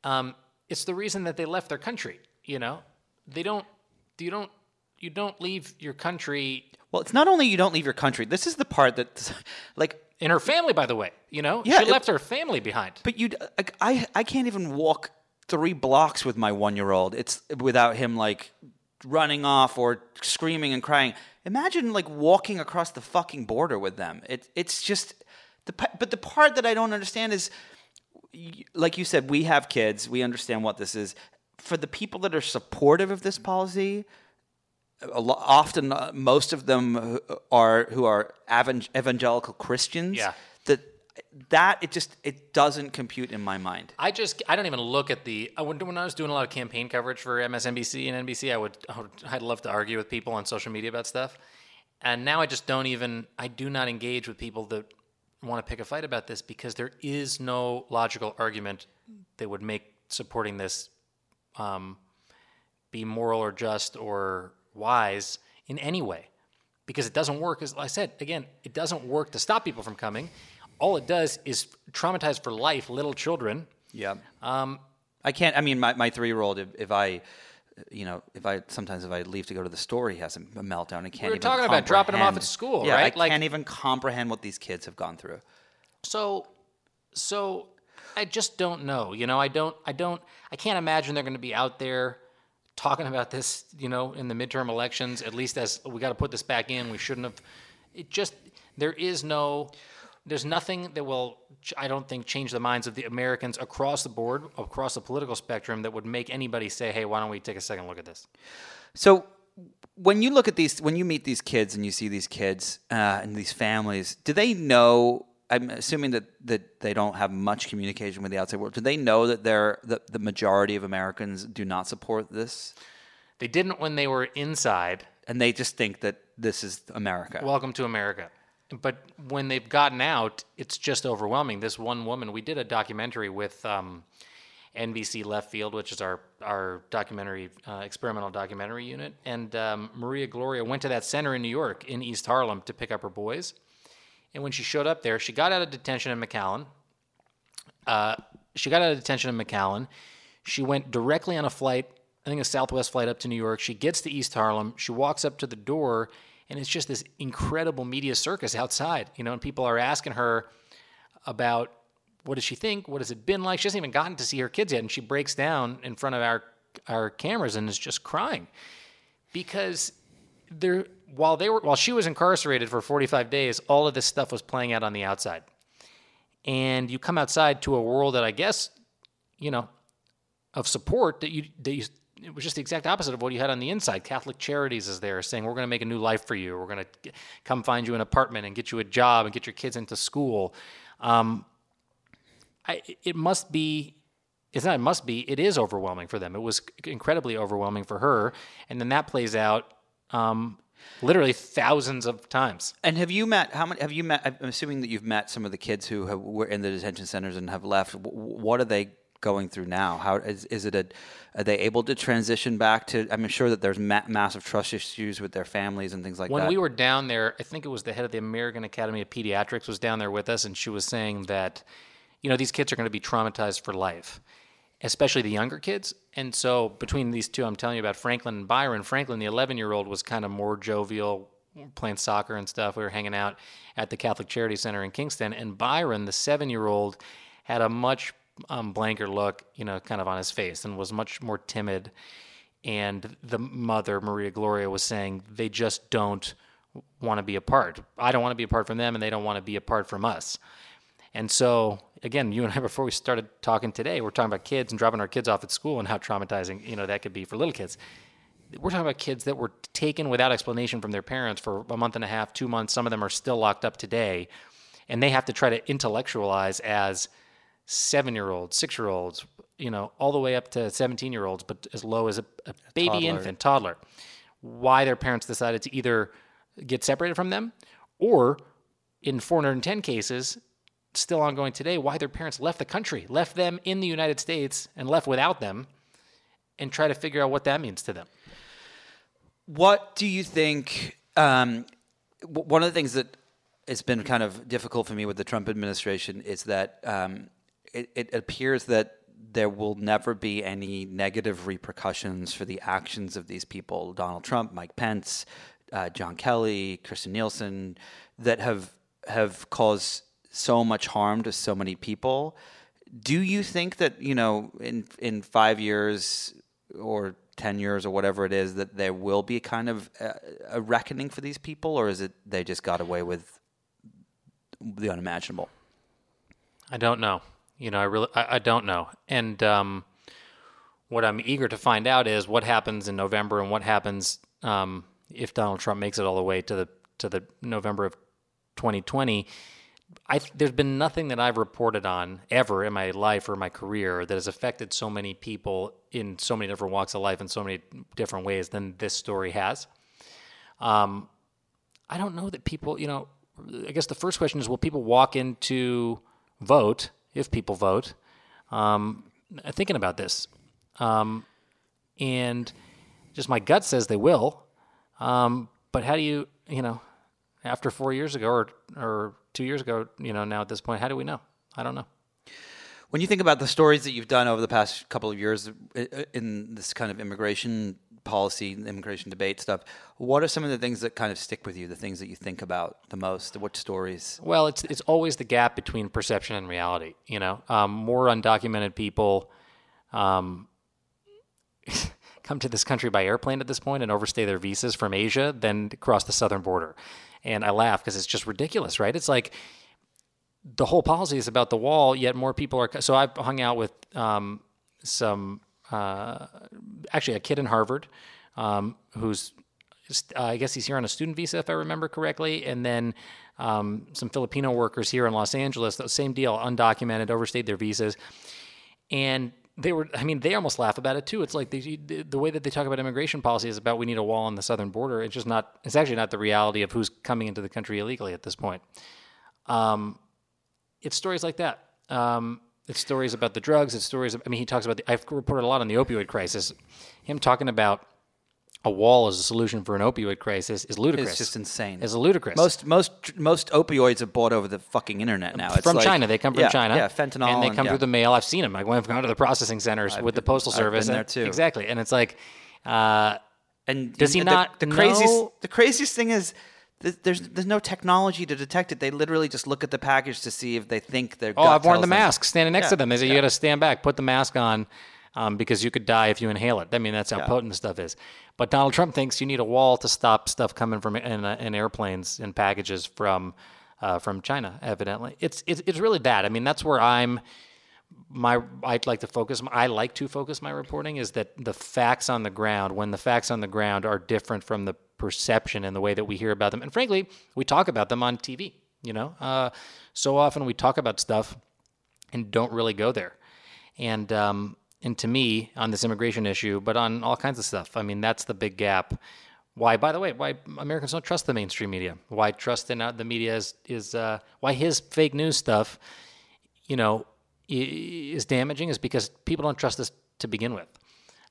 Um, it's the reason that they left their country. You know, they don't. You don't. You don't leave your country Well, it's not only you don't leave your country. This is the part that, like, in her family, by the way. You know, Yeah, she it- left her family behind. But you, I, I can't even walk three blocks with my one-year-old. It's without him like running off or screaming and crying. Imagine like walking across the fucking border with them. It, it's just the. But the part that I don't understand is, like you said, we have kids. We understand what this is. For the people that are supportive of this policy, lo- often uh, most of them are who are evangelical Christians. Yeah. That it just it doesn't compute in my mind. I just I don't even look at the when I was doing a lot of campaign coverage for MSNBC and NBC. I would, I would I'd love to argue with people on social media about stuff, and now I just don't even I do not engage with people that want to pick a fight about this because there is no logical argument that would make supporting this um, be moral or just or wise in any way because it doesn't work. As I said again, it doesn't work to stop people from coming. All it does is traumatize for life little children. Yeah. Um, I can't. I mean, my, my three year old. If, if I, you know, if I sometimes if I leave to go to the store, he has a, meltdown. I can't. We were even talking about dropping him off at school, yeah, right? I Like- can't even comprehend what these kids have gone through. So, so I just don't know. You know, I don't, I don't, I can't imagine they're going to be out there talking about this. You know, in the midterm elections, at least as we got to put this back in. We shouldn't have. It just there is no. There's nothing that will, I don't think, change the minds of the Americans across the board, across the political spectrum, that would make anybody say, "Hey, why don't we take a second look at this?" So when you look at these, when you meet these kids and you see these kids uh, and these families, do they know? I'm assuming that, that they don't have much communication with the outside world. Do they know that they're that the majority of Americans do not support this, They didn't when they were inside. and they just think that this is America? Welcome to America. But when they've gotten out, it's just overwhelming. This one woman, we did a documentary with um, NBC Left Field, which is our our documentary uh, experimental documentary unit, and um, Maria Gloria went to that center in New York in East Harlem to pick up her boys. And when she showed up there, she got out of detention in McAllen. Uh, she got out of detention in McAllen. She went directly on a flight, I think a Southwest flight up to New York. She gets to East Harlem. She walks up to the door, and it's just this incredible media circus outside, you know, and people are asking her about what does she think? What has it been like? She hasn't even gotten to see her kids yet, and she breaks down in front of our our cameras and is just crying because there while they were while she was incarcerated for 45 days, all of this stuff was playing out on the outside. And you come outside to a world that I guess, you know, of support that you that you it was just the exact opposite of what you had on the inside. Catholic Charities is there saying we're going to make a new life for you. We're going to come find you an apartment and get you a job and get your kids into school. Um, I, it must be it's not it must be it is overwhelming for them it was incredibly overwhelming for her and then that plays out um, literally thousands of times And have you met how many? Have you met? I'm assuming that you've met some of the kids who have, were in the detention centers and have left. What are they going through now? How is, is it a? Are they able to transition back to? I'm sure that there's ma- massive trust issues with their families and things like when that. When we were down there i think it was the head of the american academy of pediatrics was down there with us and she was saying that you know these kids are going to be traumatized for life especially the younger kids and so between these two i'm telling you about franklin and byron franklin the 11 year old was kind of more jovial playing soccer and stuff we were hanging out at the catholic charity center in kingston and byron the seven year old had a much um, blanker look you know kind of on his face and was much more timid. And the mother maria gloria was saying they just don't want to be apart. I don't want to be apart from them and they don't want to be apart from us. And so again you and i before we started talking today we're talking about kids and dropping our kids off at school and how traumatizing you know that could be for little kids. We're talking about kids that were taken without explanation from their parents for a month and a half, two months. Some of them are still locked up today, and they have to try to intellectualize as seven year olds, six year olds, you know, all the way up to 17 year olds, but as low as a, a baby toddler. infant, toddler. Why their parents decided to either get separated from them or in 410 cases, still ongoing today, why their parents left the country, left them in the United States and left without them and try to figure out what that means to them. What do you think? Um, w- one of the things that has been kind of difficult for me with the Trump administration is that um, it, it appears that there will never be any negative repercussions for the actions of these people Donald Trump, Mike Pence, uh, John Kelly, Kirstjen Nielsen that have have caused so much harm to so many people. Do you think that you know in in five years or ten years or whatever it is that there will be kind of a, a reckoning for these people, or is it they just got away with the unimaginable? I don't know. You know, I really, I, I don't know. And um, what I'm eager to find out is what happens in November and what happens um, if Donald Trump makes it all the way to the to the November of 2020. I, there's been nothing that I've reported on ever in my life or my career that has affected so many people in so many different walks of life in so many different ways than this story has. Um, I don't know that people, you know, I guess the first question is will people walk into vote if people vote? Um, thinking about this. Um, and just my gut says they will. Um, but how do you, you know, after four years ago or, or two years ago, you know, now at this point, how do we know? I don't know. When you think about the stories that you've done over the past couple of years i- in this kind of immigration policy, immigration debate stuff, what are some of the things that kind of stick with you? The things that you think about the most? What stories? Well, it's it's always the gap between perception and reality. You know, um, more undocumented people um, come to this country by airplane at this point and overstay their visas from Asia than cross the southern border. And I laugh because it's just ridiculous, right? It's like the whole policy is about the wall, yet more people are. So I've hung out with um, some, uh, actually, a kid in Harvard um, who's, uh, I guess he's here on a student visa, if I remember correctly, and then um, some Filipino workers here in Los Angeles. The same deal, undocumented, overstayed their visas, and they were. I mean, they almost laugh about it too. It's like the way that they talk about immigration policy is about we need a wall on the southern border. It's just not. It's actually not the reality of who's coming into the country illegally at this point. Um, it's stories like that. Um, it's stories about the drugs. It's stories. Of, I mean, he talks about. The, I've reported a lot on the opioid crisis. Him talking about a wall as a solution for an opioid crisis is ludicrous. It's just insane. Is ludicrous. Most most most opioids are bought over the fucking internet now. It's from like- China. They come from yeah, China. Yeah, fentanyl. And they come yeah. through the mail. I've seen them. Like when I've gone to the processing centers with the been- postal I've service. been there too. Exactly. And it's like, uh, And Does he the, not The, craziest know- the craziest thing is there's there's no technology to detect it. They literally just look at the package to see if they think they're. oh, I've worn the mask standing next Yeah, to them. They say you got to stand back, put the mask on, um, because you could die if you inhale it. I mean, that's how Yeah. potent the stuff is. But Donald Trump thinks you need a wall to stop stuff coming from in, uh, in airplanes and packages from uh, from China. Evidently, it's, it's it's really bad. I mean, that's where I'm. My I'd like to focus. I like to focus my reporting is that the facts on the ground. When the facts on the ground are different from the perception and the way that we hear about them, and frankly, we talk about them on TV. You know, uh, so often we talk about stuff and don't really go there. And um, and to me, on this immigration issue, but on all kinds of stuff, I mean, that's the big gap. Why, by the way, why Americans don't trust the mainstream media? Why trust in uh, the media is is uh, why his fake news stuff, you know, is damaging is because people don't trust us to begin with.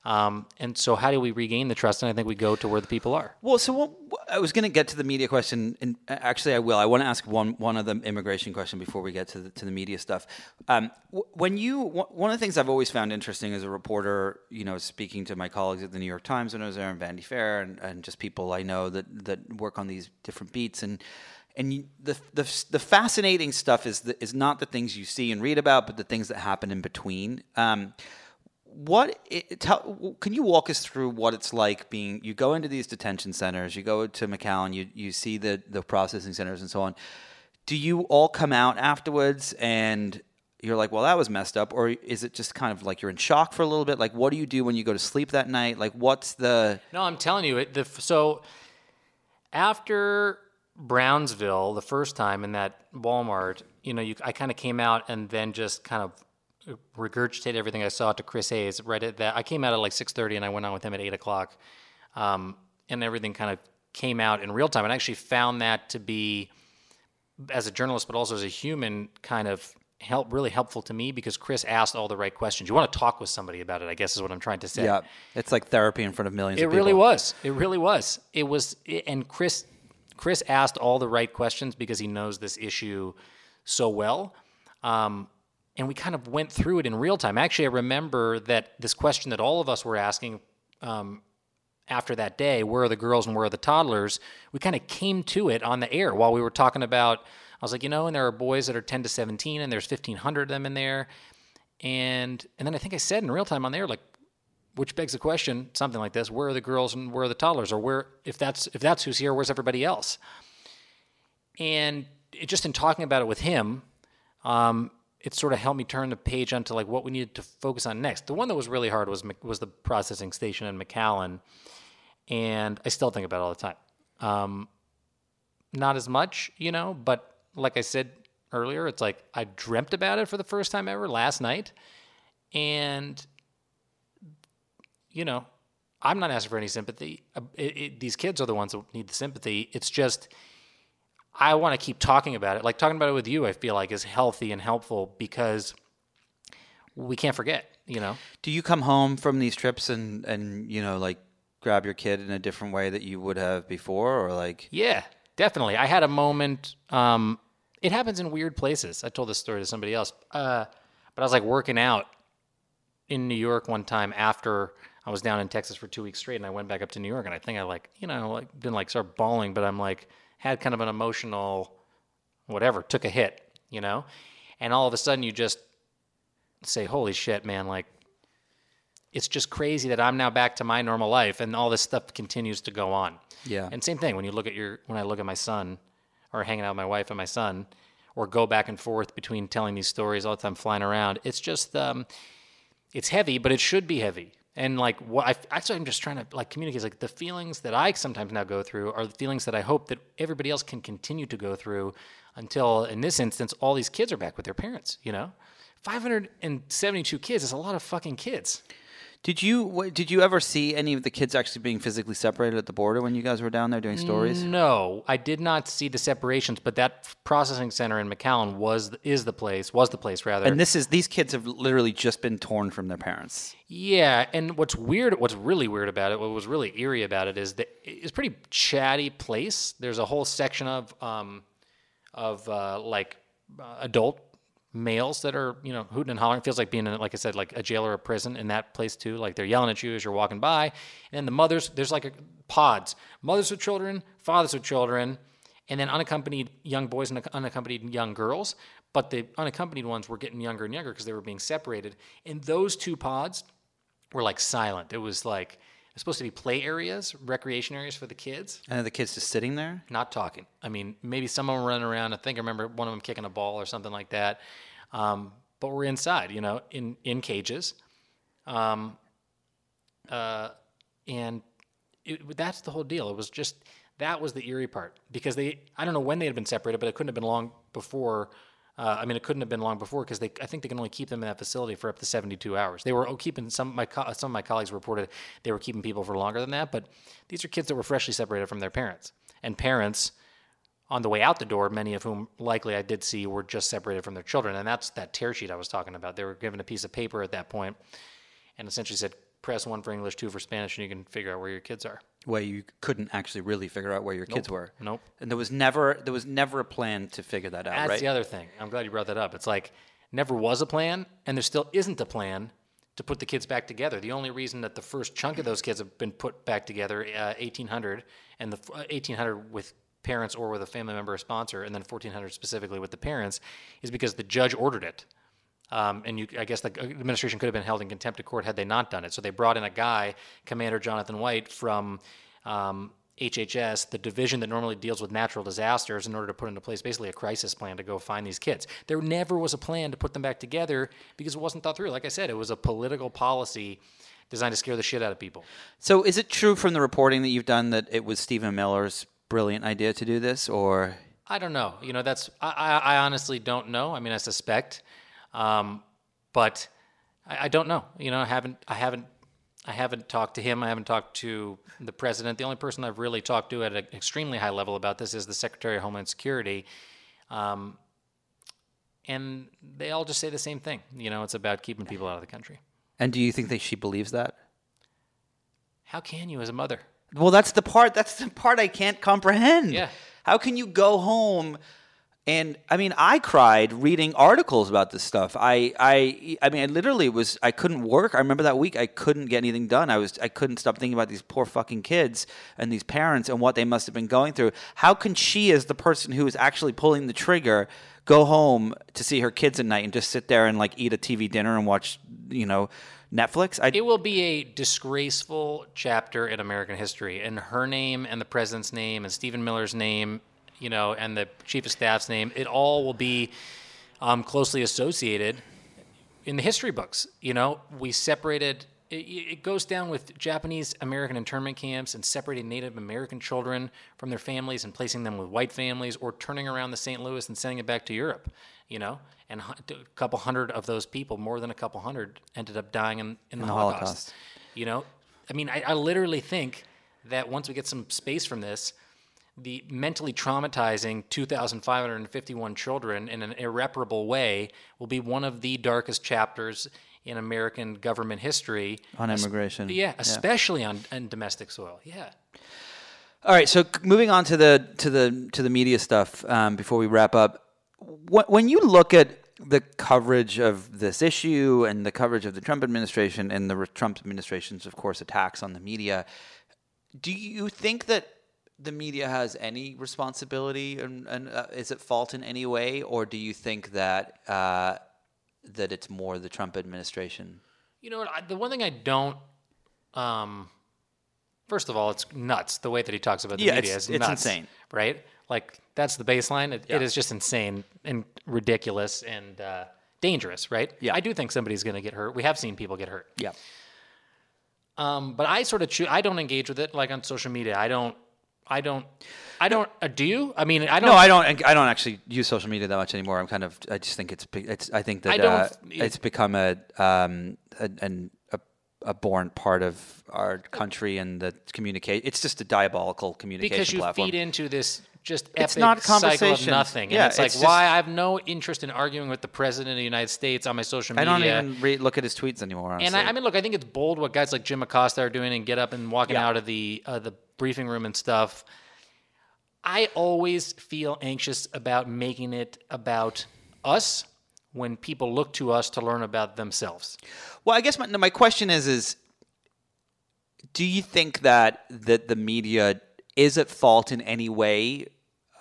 Um, and so, how do we regain the trust? And I think we go to where the people are. Well, so what, I was going to get to the media question, and actually, I will. I want to ask one one of the immigration question before we get to the, to the media stuff. Um, when you one of the things I've always found interesting as a reporter, you know, speaking to my colleagues at the New York Times when I was there, and Vanity Fair, and, and just people I know that that work on these different beats, and and you, the, the the fascinating stuff is the, is not the things you see and read about, but the things that happen in between. Um, what it, tell, can you walk us through what it's like being you go into these detention centers you go to mcallen you, you see the, the processing centers and so on do you all come out afterwards and you're like, well, that was messed up, or is it just kind of like you're in shock for a little bit? Like, what do you do when you go to sleep that night? Like, what's the No, I'm telling you, it, the, so after Brownsville, the first time in that Walmart, you know, you, I kind of came out and then just kind of regurgitated everything I saw to Chris Hayes. Right at that, I came out at like 6:30 and I went on with him at eight o'clock, um, and everything kind of came out in real time. And I actually found that to be, as a journalist, but also as a human, kind of help really helpful to me because Chris asked all the right questions. You want to talk with somebody about it, I guess is what I'm trying to say. yeah? It's like therapy in front of millions. It of people. really was. It really was. It was, and Chris, Chris asked all the right questions because he knows this issue so well. Um, and we kind of went through it in real time. Actually, I remember that this question that all of us were asking um, after that day where are the girls and where are the toddlers? We kind of came to it on the air while we were talking about. I was like, you know, and there are boys that are 10 to 17, and there's 1,500 of them in there. And and then I think I said in real time on there, like, which begs the question, something like this: Where are the girls and where are the toddlers, or where if that's if that's who's here, where's everybody else? And it, just in talking about it with him, um, it sort of helped me turn the page onto like what we needed to focus on next. The one that was really hard was was the processing station in McAllen, and I still think about it all the time. Um, not as much, you know, but like I said earlier, it's like I dreamt about it for the first time ever last night, and you know, I'm not asking for any sympathy. Uh, It, it, these kids are the ones that need the sympathy. It's just I want to keep talking about it. Like talking about it with you, I feel like is healthy and helpful because we can't forget. You know, Do you come home from these trips and and you know like grab your kid in a different way that you would have before, or like Yeah, definitely. I had a moment. Um, it happens in weird places. I told this story to somebody else. Uh, but I was like working out in New York one time after I was down in Texas for two weeks straight, and I went back up to New York, and I think I like you know like didn't like start bawling, but I'm like had kind of an emotional whatever took a hit, you know, and all of a sudden you just say, "Holy shit, man!" Like it's just crazy that I'm now back to my normal life, and all this stuff continues to go on. Yeah. And same thing when you look at your when I look at my son, or hanging out with my wife and my son, or go back and forth between telling these stories all the time, flying around. It's just um, it's heavy, but it should be heavy. And like what I actually I'm just trying to like communicate like the feelings that I sometimes now go through are the feelings that I hope that everybody else can continue to go through until in this instance all these kids are back with their parents, you know? 572 kids is a lot of fucking kids. Did you did you ever see any of the kids actually being physically separated at the border when you guys were down there doing stories? No, I did not see the separations, but that processing center in McAllen was is the place was the place rather. And this is these kids have literally just been torn from their parents. Yeah, and what's weird, what's really weird about it, what was really eerie about it is that it's a pretty chatty place. There's a whole section of um, of uh, like uh, adult males that are you know hooting and hollering. Feels like being in, like I said, like a jail or a prison in that place too. Like they're yelling at you as you're walking by, and the mothers. There's like a, pods, mothers with children, fathers with children, and then unaccompanied young boys and unaccompanied young girls. But the unaccompanied ones were getting younger and younger because they were being separated. And those two pods were like silent. It was like it's supposed to be play areas, recreation areas for the kids, And are the kids just sitting there? not talking. I mean, maybe some of them running around. I think I remember one of them kicking a ball or something like that. Um, but we're inside, you know, in in cages, um, uh, and it, that's the whole deal. It was just that was the eerie part because they I don't know when they had been separated, but it couldn't have been long before. Uh, I mean, it couldn't have been long before because they I think they can only keep them in that facility for up to 72 hours. They were keeping some my co- some of my colleagues reported they were keeping people for longer than that, but these are kids that were freshly separated from their parents and parents on the way out the door, many of whom likely I did see were just separated from their children. And that's that tear sheet I was talking about. They were given a piece of paper at that point and essentially said, press one for English, two for Spanish, and you can figure out where your kids are. Where you couldn't actually really figure out where your kids were. Nope. And there was never there was never a plan to figure that out, That's right? the other thing. I'm glad you brought that up. It's like never was a plan, and there still isn't a plan to put the kids back together. The only reason that the first chunk of those kids have been put back together, uh, 1800, and the uh, 1800 with parents or with a family member or sponsor, and then 1400 specifically with the parents, is because the judge ordered it. Um, and you, I guess the administration could have been held in contempt of court had they not done it. So they brought in a guy, Commander Jonathan White from um, HHS, the division that normally deals with natural disasters, in order to put into place basically a crisis plan to go find these kids. There never was a plan to put them back together because it wasn't thought through. Like I said, it was a political policy designed to scare the shit out of people. So, is it true from the reporting that you've done that it was Stephen Miller's brilliant idea to do this, or I don't know. You know, that's I, I, I honestly don't know. I mean, I suspect, um, but I, I don't know. You know, I haven't I haven't I haven't talked to him. I haven't talked to the president. The only person I've really talked to at an extremely high level about this is the Secretary of Homeland Security. Um, and they all just say the same thing. You know, it's about keeping people out of the country. and do you think that she believes that? How can you, as a mother? Well, that's the part. That's the part I can't comprehend. Yeah. How can you go home? And I mean, I cried reading articles about this stuff. I, I, I mean, I literally was. I couldn't work. I remember that week. I couldn't get anything done. I was. I couldn't stop thinking about these poor fucking kids and these parents and what they must have been going through. How can she, as the person who is actually pulling the trigger, go home to see her kids at night and just sit there and like eat a TV dinner and watch, you know, Netflix? I, It will be a disgraceful chapter in American history, and her name and the president's name and Stephen Miller's name, you know, and the chief of staff's name, it all will be um, closely associated in the history books. You know, we separated. It, it goes down with Japanese American internment camps and separating Native American children from their families and placing them with white families, or turning around the St. Louis and sending it back to Europe. You know, and a couple hundred of those people, more than a couple hundred, ended up dying in, in the, the Holocaust. Holocaust. You know, I mean, I, I literally think that once we get some space from this, the mentally traumatizing 2,551 children in an irreparable way will be one of the darkest chapters in American government history. on immigration. Yeah, especially on, on domestic soil. Yeah. All right, so moving on to the to the to the media stuff um, before we wrap up. When you look at the coverage of this issue and the coverage of the Trump administration and the Trump administration's, of course, attacks on the media, do you think that the media has any responsibility and, and uh, is at fault in any way, or do you think that uh, that it's more the Trump administration? You know what? I, the one thing I don't. Um, first of all, it's nuts the way that he talks about the Yeah, media. it's- is it's nuts, insane. right? Like that's the baseline. It, Yeah. it is just insane and ridiculous and uh, dangerous, right? Yeah. I do think somebody's going to get hurt. We have seen people get hurt. Yeah. Um, but I sort of choose. I don't engage with it like on social media. I don't. I don't. I don't. Uh, do you? I mean, I don't. No, I don't. I don't actually use social media that much anymore. I'm kind of. I just think it's. It's. I think that I uh, it's become a um a, an a, a born part of our country and the communicate. It's just a diabolical communication because you platform. feed into this just It's not cycle of nothing. Yeah, and it's like it's why I have no interest in arguing with the president of the United States on my social media. I don't even read, look at his tweets anymore. Honestly. And I, I mean, look, I think it's bold what guys like Jim Acosta are doing and get up and walking Yeah. out of the uh, the briefing room and stuff. I always feel anxious about making it about us when people look to us to learn about themselves. Well, I guess my, my question is is do you think that that the media is at fault in any way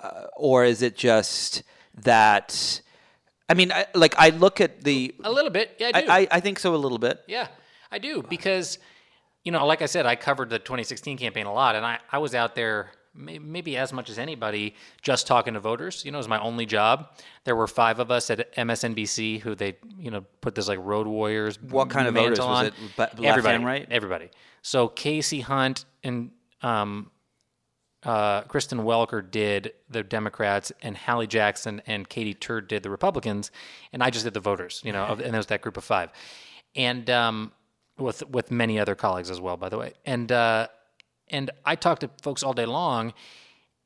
uh, or is it just that I mean, I, like I look at the A little bit, yeah, I do. I, I, I think so a little bit. Yeah, I do because, you know, like I said, I covered the 2016 campaign a lot, and I, I was out there maybe as much as anybody just talking to voters. You know, it was my only job. There were five of us at MSNBC who they, you know, put this like road warriors. What kind of voters? mantle Was it left everybody, and right? Everybody. So Kasie Hunt and um, uh, Kristen Welker did the Democrats, and Hallie Jackson and Katy Tur did the Republicans, and I just did the voters. You know, and it was that group of five, and um, with with many other colleagues as well, by the way. And uh, and I talked to folks all day long,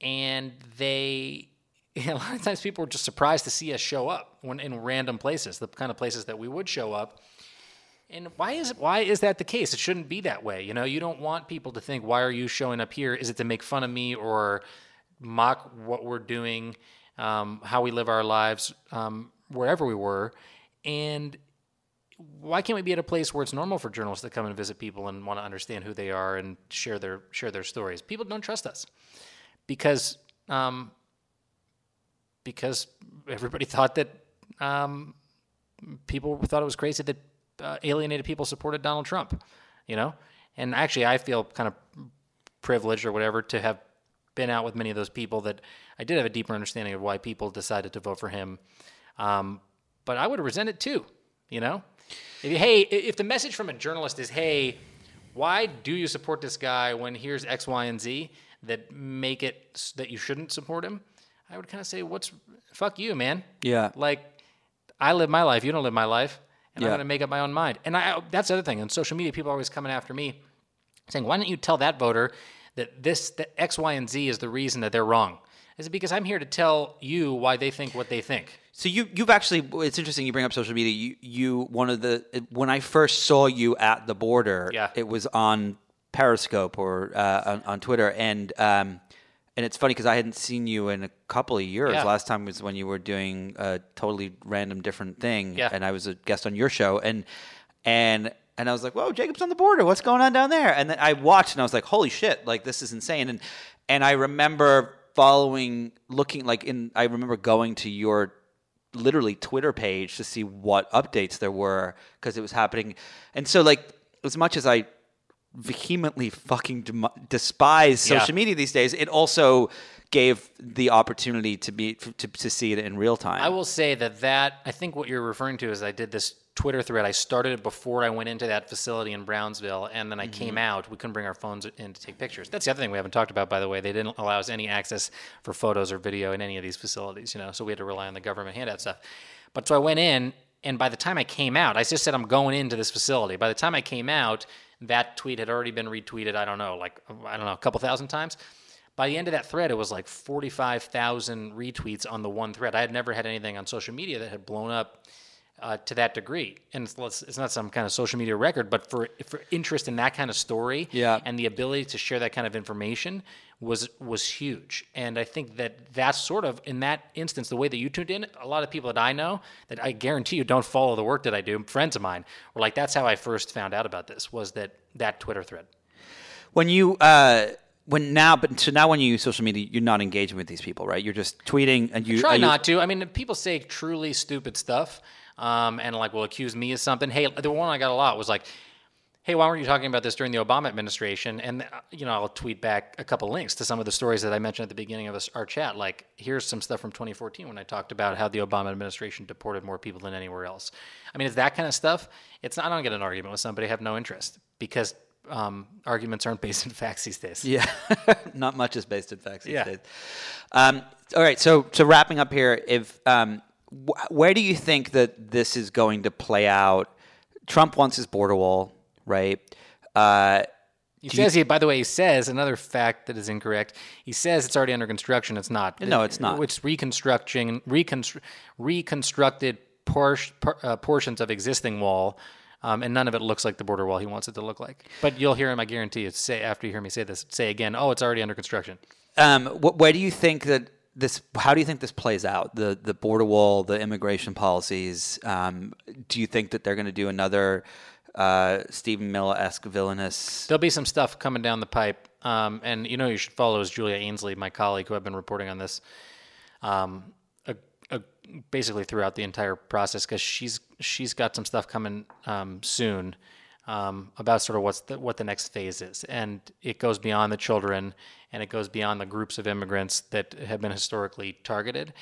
and they. A lot of times, people were just surprised to see us show up when in random places, the kind of places that we would show up. And why is why is that the case? It shouldn't be that way. You know, you don't want people to think, "Why are you showing up here? Is it to make fun of me or mock what we're doing, um, how we live our lives, um, wherever we were?" And why can't we be at a place where it's normal for journalists to come and visit people and want to understand who they are and share their share their stories? People don't trust us because um, because everybody thought that um, people thought it was crazy that uh, alienated people supported Donald Trump, you know. And actually, I feel kind of privileged or whatever to have been out with many of those people that I did have a deeper understanding of why people decided to vote for him. Um, but I would resent it too, you know? If, hey, if the message from a journalist is, hey, why do you support this guy when here's X, Y, and Z that make it that you shouldn't support him? I would kind of say, what's, fuck you, man. Yeah. Like, I live my life, you don't live my life, and I'm Yeah. going to make up my own mind. And I, that's the other thing. On social media, people are always coming after me saying, why don't you tell that voter that this, that X, Y, and Z is the reason that they're wrong? Is it because I'm here to tell you why they think what they think? So you you've actually it's interesting you bring up social media. You you one of the when I first saw you at the border, Yeah. it was on Periscope or uh, on, on Twitter, and um, and it's funny because I hadn't seen you in a couple of years. Yeah. Last time was when you were doing a totally random different thing, Yeah. and I was a guest on your show, and and and I was like, "Whoa, Jacob's on the border. What's going on down there?" And then I watched, and I was like, "Holy shit! Like this is insane!" And and I remember following, looking like in. I remember going to your literally Twitter page to see what updates there were because it was happening. And so, like, as much as I vehemently fucking dem- despise Yeah. social media these days, it also gave the opportunity to be to, to see it in real time. I will say that that I think what you're referring to is I did this Twitter thread. I started it before I went into that facility in Brownsville, and then I mm-hmm. came out. We couldn't bring our phones in to take pictures. That's the other thing we haven't talked about, by the way. They didn't allow us any access for photos or video in any of these facilities. You know, so we had to rely on the government handout stuff. But so I went in, and by the time I came out, I just said I'm going into this facility. By the time I came out, that tweet had already been retweeted. I don't know, like I don't know, a couple thousand times. By the end of that thread, it was like 45,000 retweets on the one thread. I had never had anything on social media that had blown up uh, to that degree. And it's, it's not some kind of social media record, but for for interest in that kind of story Yeah. and the ability to share that kind of information was was huge. And I think that that's sort of in that instance the way that you tuned in. A lot of people that I know that I guarantee you don't follow the work that I do. Friends of mine were like, "That's how I first found out about this." Was that that Twitter thread? when you uh, when now, but so now when you use social media, you're not engaging with these people, right? You're just tweeting and you Try are you- not to. I mean, people say truly stupid stuff, um, and like will accuse me of something. Hey, the one I got a lot was like, "Hey, why weren't you talking about this during the Obama administration?" And uh, you know, I'll tweet back a couple links to some of the stories that I mentioned at the beginning of this, our chat. Like, here's some stuff from 2014 when I talked about how the Obama administration deported more people than anywhere else. I mean, it's that kind of stuff. It's not. I don't get an argument with somebody. I have no interest because um, arguments aren't based in facts these days. Yeah, not much is based in facts these Yeah. days. Um, all right, so so wrapping up here, if um, where do you think that this is going to play out? Trump wants his border wall, right? Uh, He says he, by the way, he says another fact that is incorrect. He says it's already under construction. It's not. No, it's not. It's reconstructing, reconstru- reconstructed por- por- uh, portions of existing wall, um, and none of it looks like the border wall he wants it to look like. But you'll hear him, I guarantee you, say after you hear me say this, say again, "Oh, it's already under construction." um, wh- where do you think that this? How do you think this plays out? The the border wall, the immigration policies. Um, do you think that they're going to do another uh, Stephen Miller esque villainous? There'll be some stuff coming down the pipe, um, and you know you should follow is Julia Ainsley, my colleague, who I've been reporting on this, um, a, a, basically throughout the entire process because she's she's got some stuff coming um, soon um, about sort of what's the, what the next phase is, and it goes beyond the children, and it goes beyond the groups of immigrants that have been historically targeted,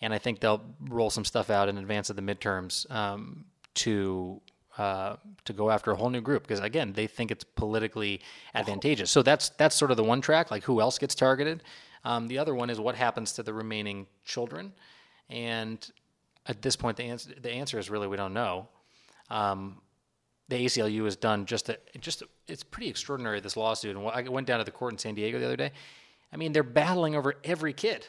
and I think they'll roll some stuff out in advance of the midterms um, to uh, to go after a whole new group because again they think it's politically advantageous. So that's that's sort of the one track. Like who else gets targeted? Um, the other one is what happens to the remaining children, and at this point the answer the answer is really we don't know. Um, the ACLU has done just a, just a, it's pretty extraordinary this lawsuit. And I went down to the court in San Diego the other day. I mean they're battling over every kid,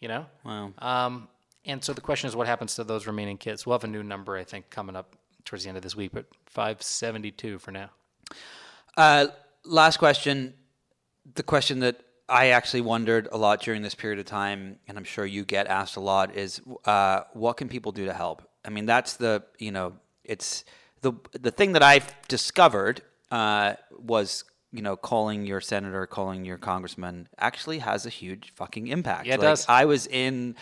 you know. Wow. Um, and so the question is, what happens to those remaining kids? We'll have a new number, I think, coming up towards the end of this week, but 572 for now. Uh, last question. The question that I actually wondered a lot during this period of time, and I'm sure you get asked a lot, is uh, what can people do to help? I mean, that's the you know, it's the the thing that I've discovered uh, was you know calling your senator, calling your congressman actually has a huge fucking impact. Yeah, it Like, does. I was in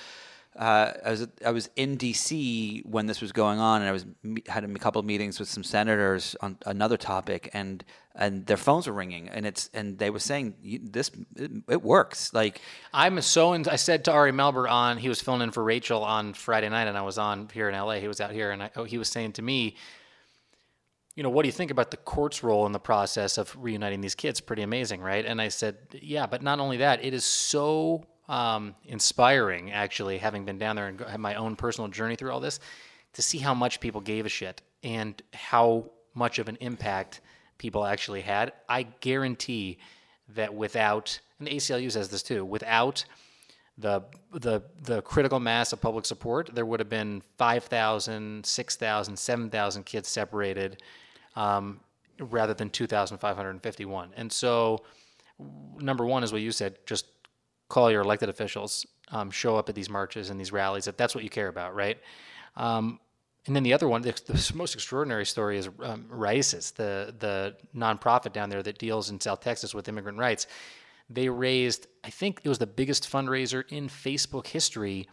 uh, I was I was in D.C. when this was going on, and I was had a couple of meetings with some senators on another topic, and and their phones were ringing, and it's and they were saying this it, it works. Like I'm so in, I said to Ari Melber on he was filling in for Rachel on Friday night, and I was on here in L.A. He was out here, and I, oh, he was saying to me. You know, what do you think about the court's role in the process of reuniting these kids? Pretty amazing, right? And I said, yeah, but not only that, it is so um, inspiring, actually, having been down there and have my own personal journey through all this, to see how much people gave a shit and how much of an impact people actually had. I guarantee that without, and ACLU says this too, without the the the critical mass of public support, there would have been 5,000, 6,000, 7,000 kids separated um, rather than 2,551. And so, number one is what you said, just call your elected officials, um, show up at these marches and these rallies if that's what you care about, right? Um, and then the other one, the, the most extraordinary story is um, the the nonprofit down there that deals in South Texas with immigrant rights. They raised, I think it was the biggest fundraiser in Facebook history.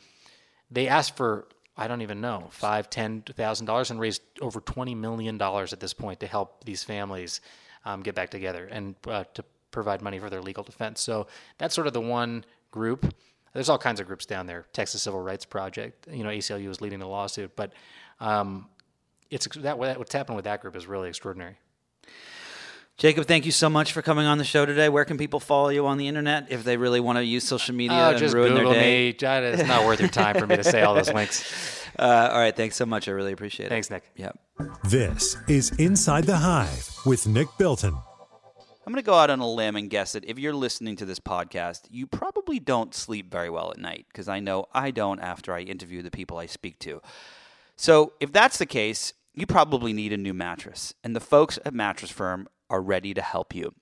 They asked for, I don't even know, five, ten thousand dollars, and raised over twenty million dollars at this point to help these families um, get back together and uh, to provide money for their legal defense. So that's sort of the one group. There's all kinds of groups down there. Texas Civil Rights Project. You know, ACLU is leading the lawsuit, but um, it's that what's happened with that group is really extraordinary. Jacob, thank you so much for coming on the show today. Where can people follow you on the internet if they really want to use social media oh, and just ruin Google their day? Me. It's not worth your time for me to say all those links. Uh, all right, thanks so much. I really appreciate it. Thanks, Nick. Yep. This is Inside the Hive with Nick Bilton. I'm going to go out on a limb and guess that if you're listening to this podcast, you probably don't sleep very well at night because I know I don't after I interview the people I speak to. So, if that's the case, you probably need a new mattress, and the folks at Mattress Firm are ready to help you.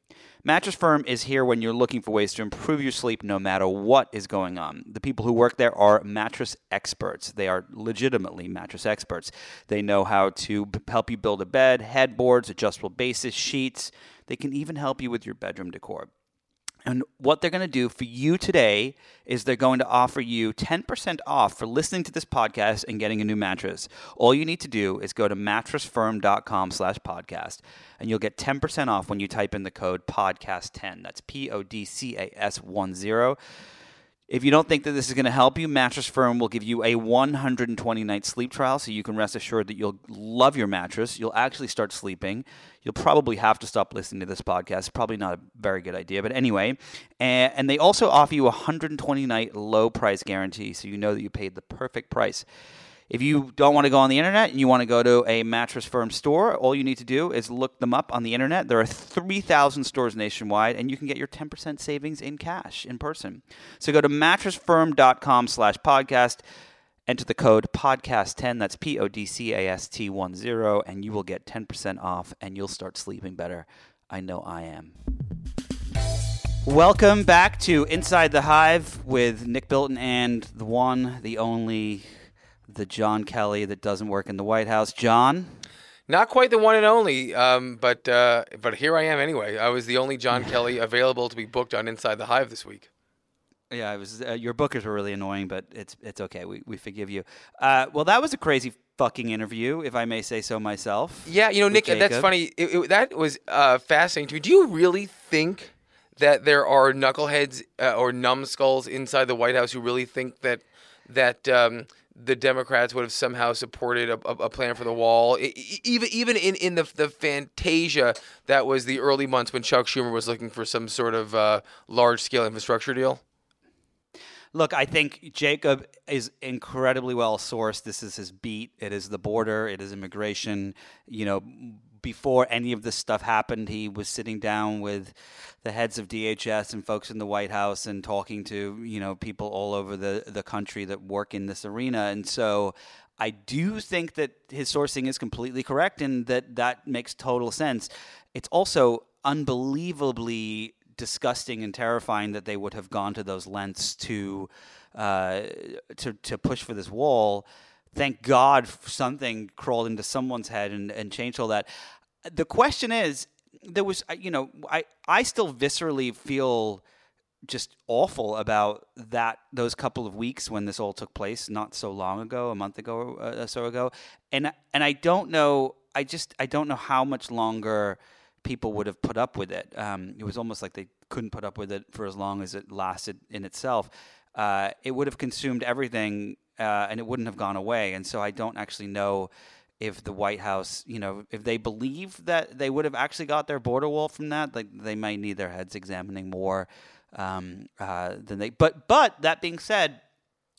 Mattress Firm is here when you're looking for ways to improve your sleep no matter what is going on. The people who work there are mattress experts. They are legitimately mattress experts. They know how to help you build a bed, headboards, adjustable bases, sheets they can even help you with your bedroom decor. And what they're going to do for you today is they're going to offer you 10% off for listening to this podcast and getting a new mattress. All you need to do is go to mattressfirm.com slash podcast, and you'll get 10% off when you type in the code podcast10. That's P-O-D-C-A-S 1-0. If you don't think that this is going to help you, Mattress Firm will give you a 120 night sleep trial so you can rest assured that you'll love your mattress. You'll actually start sleeping. You'll probably have to stop listening to this podcast. Probably not a very good idea, but anyway. And, they also offer you a 120 night low price guarantee so you know that you paid the perfect price. If you don't want to go on the internet and you want to go to a mattress firm store, all you need to do is look them up on the internet. There are 3,000 stores nationwide, and you can get your 10% savings in cash in person. So go to mattressfirm.com slash podcast, enter the code podcast10, that's P O D C A S T 1 0, and you will get 10% off and you'll start sleeping better. I know I am. Welcome back to Inside the Hive with Nick Bilton and the one, the only the John Kelly that doesn't work in the White House. John? Not quite the one and only, um, but uh, but here I am anyway. I was the only John Kelly available to be booked on Inside the Hive this week. Yeah, it was. Uh, your bookers were really annoying, but it's it's okay. We we forgive you. Uh, well, that was a crazy fucking interview, if I may say so myself. Yeah, you know, Nick, Jacob. that's funny. It, it, that was uh, fascinating to me. Do you really think that there are knuckleheads uh, or numbskulls inside the White House who really think that that um, the Democrats would have somehow supported a, a, plan for the wall, even even in, in the the fantasia that was the early months when Chuck Schumer was looking for some sort of uh, large scale infrastructure deal. Look, I think Jacob is incredibly well sourced. This is his beat. It is the border. It is immigration. You know, before any of this stuff happened, he was sitting down with the heads of DHS and folks in the White House and talking to you know people all over the the country that work in this arena. And so I do think that his sourcing is completely correct and that that makes total sense. It's also unbelievably disgusting and terrifying that they would have gone to those lengths to uh, to to push for this wall thank God something crawled into someone's head and, and changed all that. The question is, there was, you know, I, I still viscerally feel just awful about that those couple of weeks when this all took place, not so long ago, a month ago uh, or so ago, and and I don't know. I just I don't know how much longer people would have put up with it. Um, it was almost like they couldn't put up with it for as long as it lasted in itself. Uh, it would have consumed everything, uh, and it wouldn't have gone away. And so I don't actually know if the White House, you know, if they believe that they would have actually got their border wall from that, like they might need their heads examining more um, uh, than they. But but that being said,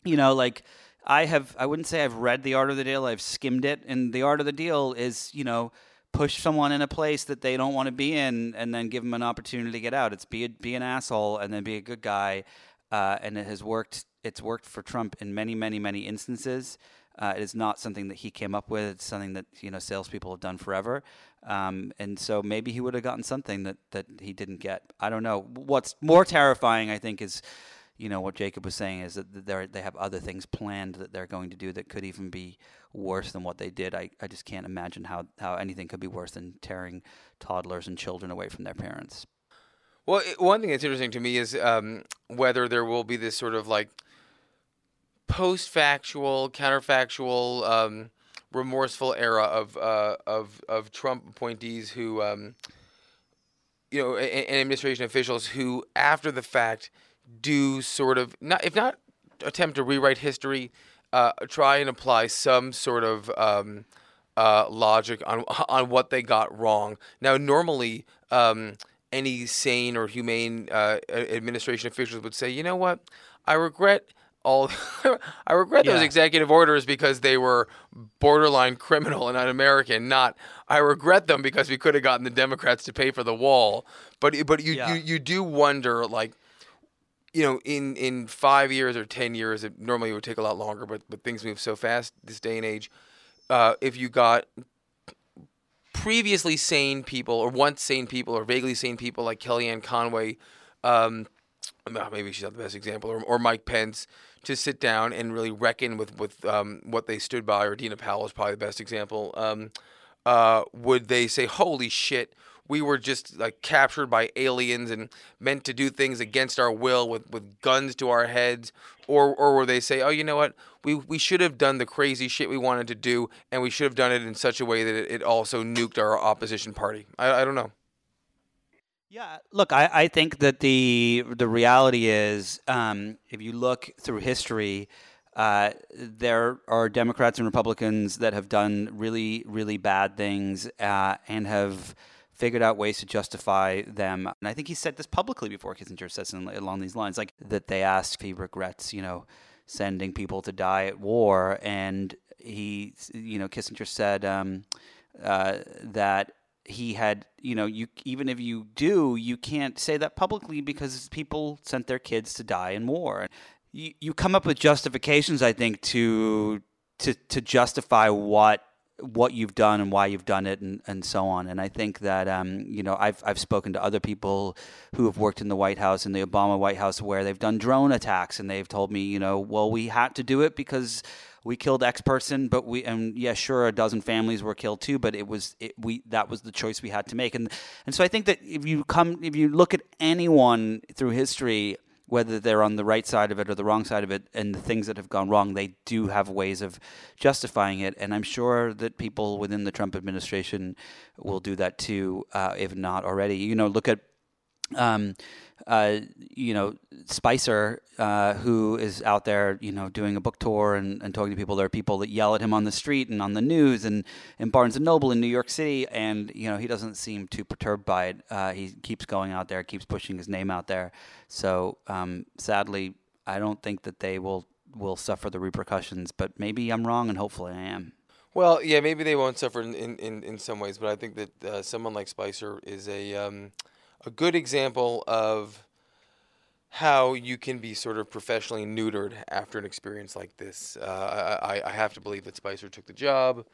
you know, like I have, I wouldn't say I've read the Art of the Deal. I've skimmed it, and the Art of the Deal is, you know, push someone in a place that they don't want to be in, and then give them an opportunity to get out. It's be a, be an asshole, and then be a good guy, uh, and it has worked. It's worked for Trump in many, many, many instances. Uh, it is not something that he came up with. It's something that you know salespeople have done forever. Um, and so maybe he would have gotten something that that he didn't get. I don't know. What's more terrifying, I think, is you know what Jacob was saying is that they they have other things planned that they're going to do that could even be worse than what they did. I, I just can't imagine how, how anything could be worse than tearing toddlers and children away from their parents. Well, one thing that's interesting to me is um, whether there will be this sort of like post-factual, counterfactual, um, remorseful era of uh, of of Trump appointees who, um, you know, and, and administration officials who, after the fact, do sort of not if not attempt to rewrite history, uh, try and apply some sort of um, uh, logic on on what they got wrong. Now, normally. Um, any sane or humane uh, administration officials would say, you know what, I regret all I regret yeah. those executive orders because they were borderline criminal and un-American. Not I regret them because we could have gotten the Democrats to pay for the wall. But but you yeah. you, you do wonder like you know in in five years or ten years it normally would take a lot longer but but things move so fast this day and age. Uh, if you got previously sane people or once sane people or vaguely sane people like Kellyanne Conway. Um, maybe she's not the best example, or, or Mike Pence, to sit down and really reckon with with um, what they stood by, or Dina Powell is probably the best example. Um, uh, would they say, "Holy shit"? We were just like captured by aliens and meant to do things against our will with, with guns to our heads, or or were they say, oh, you know what, we we should have done the crazy shit we wanted to do, and we should have done it in such a way that it, it also nuked our opposition party. I, I don't know. Yeah, look, I, I think that the the reality is, um, if you look through history, uh, there are Democrats and Republicans that have done really, really bad things uh, and have figured out ways to justify them. And I think he said this publicly before Kissinger said something along these lines, like that they asked if he regrets, you know, sending people to die at war, and he, you know, Kissinger said um, uh, that he had, you know, you even if you do, you can't say that publicly because people sent their kids to die in war. You you come up with justifications, I think, to to to justify what what you've done and why you've done it and, and so on. And I think that um, you know I've I've spoken to other people who have worked in the White House in the Obama White House where they've done drone attacks and they've told me you know well we had to do it because we killed X person, but we and yeah, sure, a dozen families were killed too, but it was it, we that was the choice we had to make, and and so I think that if you come if you look at anyone through history, whether they're on the right side of it or the wrong side of it, and the things that have gone wrong, they do have ways of justifying it, and I'm sure that people within the Trump administration will do that too, uh, if not already. You know, look at. Um, uh, you know, Spicer, uh, who is out there, you know, doing a book tour and, and talking to people. There are people that yell at him on the street and on the news and in Barnes and Noble in New York City, and you know, he doesn't seem too perturbed by it. Uh, he keeps going out there, keeps pushing his name out there. So, um, sadly, I don't think that they will will suffer the repercussions. But maybe I'm wrong, and hopefully I am. Well, yeah, maybe they won't suffer in, in, in some ways, but I think that uh, someone like Spicer is a um, a good example of how you can be sort of professionally neutered after an experience like this. Uh, I, I, have to believe that Spicer took the job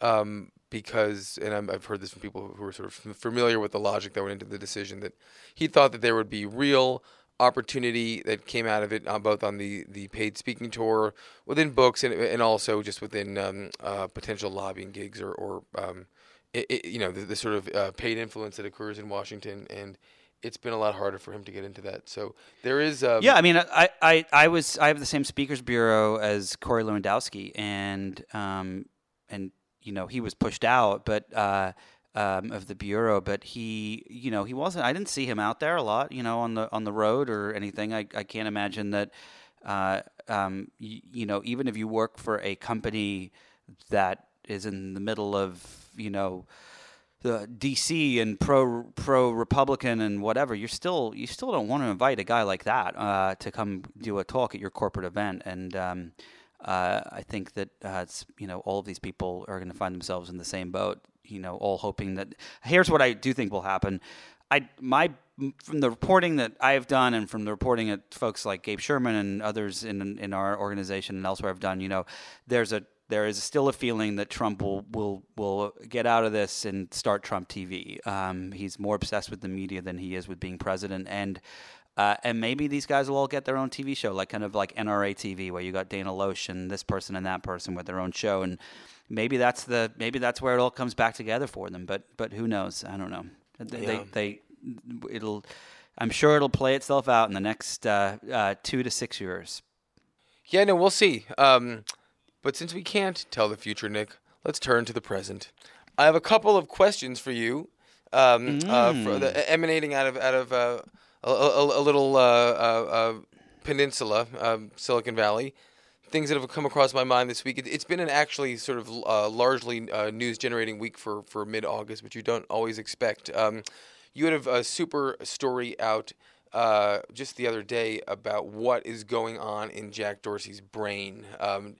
um, because, and i have heard this from people who are sort of familiar with the logic that went into the decision, that he thought that there would be real opportunity that came out of it, uh, both on the, the paid speaking tour, within books, and, and also just within um, uh, potential lobbying gigs or, or um, it, it, you know, the, the, sort of uh, paid influence that occurs in Washington. And it's been a lot harder for him to get into that. So there is. Um, Yeah, I mean, I, I, I was I have the same speakers bureau as Corey Lewandowski, and um, and you know he was pushed out, but uh, um, of the bureau, but he, you know, he wasn't. I didn't see him out there a lot, you know, on the on the road or anything. I, I can't imagine that. Uh, um, y- you know, even if you work for a company that is in the middle of, you know, the DC and pro pro Republican and whatever, you're still you still don't want to invite a guy like that uh, to come do a talk at your corporate event. And um, uh, I think that uh, you know all of these people are going to find themselves in the same boat. You know, all hoping that. Here's what I do think will happen. I my from the reporting that I've done and from the reporting that folks like Gabe Sherman and others in in our organization and elsewhere have done, you know, there's a there is still a feeling that Trump will will will get out of this and start Trump TV. Um, he's more obsessed with the media than he is with being president, and uh, and maybe these guys will all get their own TV show, like kind of like NRA TV, where you got Dana Loesch and this person and that person with their own show, and maybe that's the maybe that's where it all comes back together for them. But but who knows? I don't know. They Yeah. they, they it'll. I'm sure it'll play itself out in the next uh, uh, two to six years. Yeah, no, we'll see. Um, but since we can't tell the future, Nick, let's turn to the present. I have a couple of questions for you, um, uh, for the, emanating out of out of uh, a, a, a little uh, uh, uh, peninsula, um, Silicon Valley. Things that have come across my mind this week. It, it's been an actually sort of uh, largely uh, news-generating week for for mid-August, which you don't always expect. Um, you had a super story out uh, just the other day about what is going on in Jack Dorsey's brain. Um,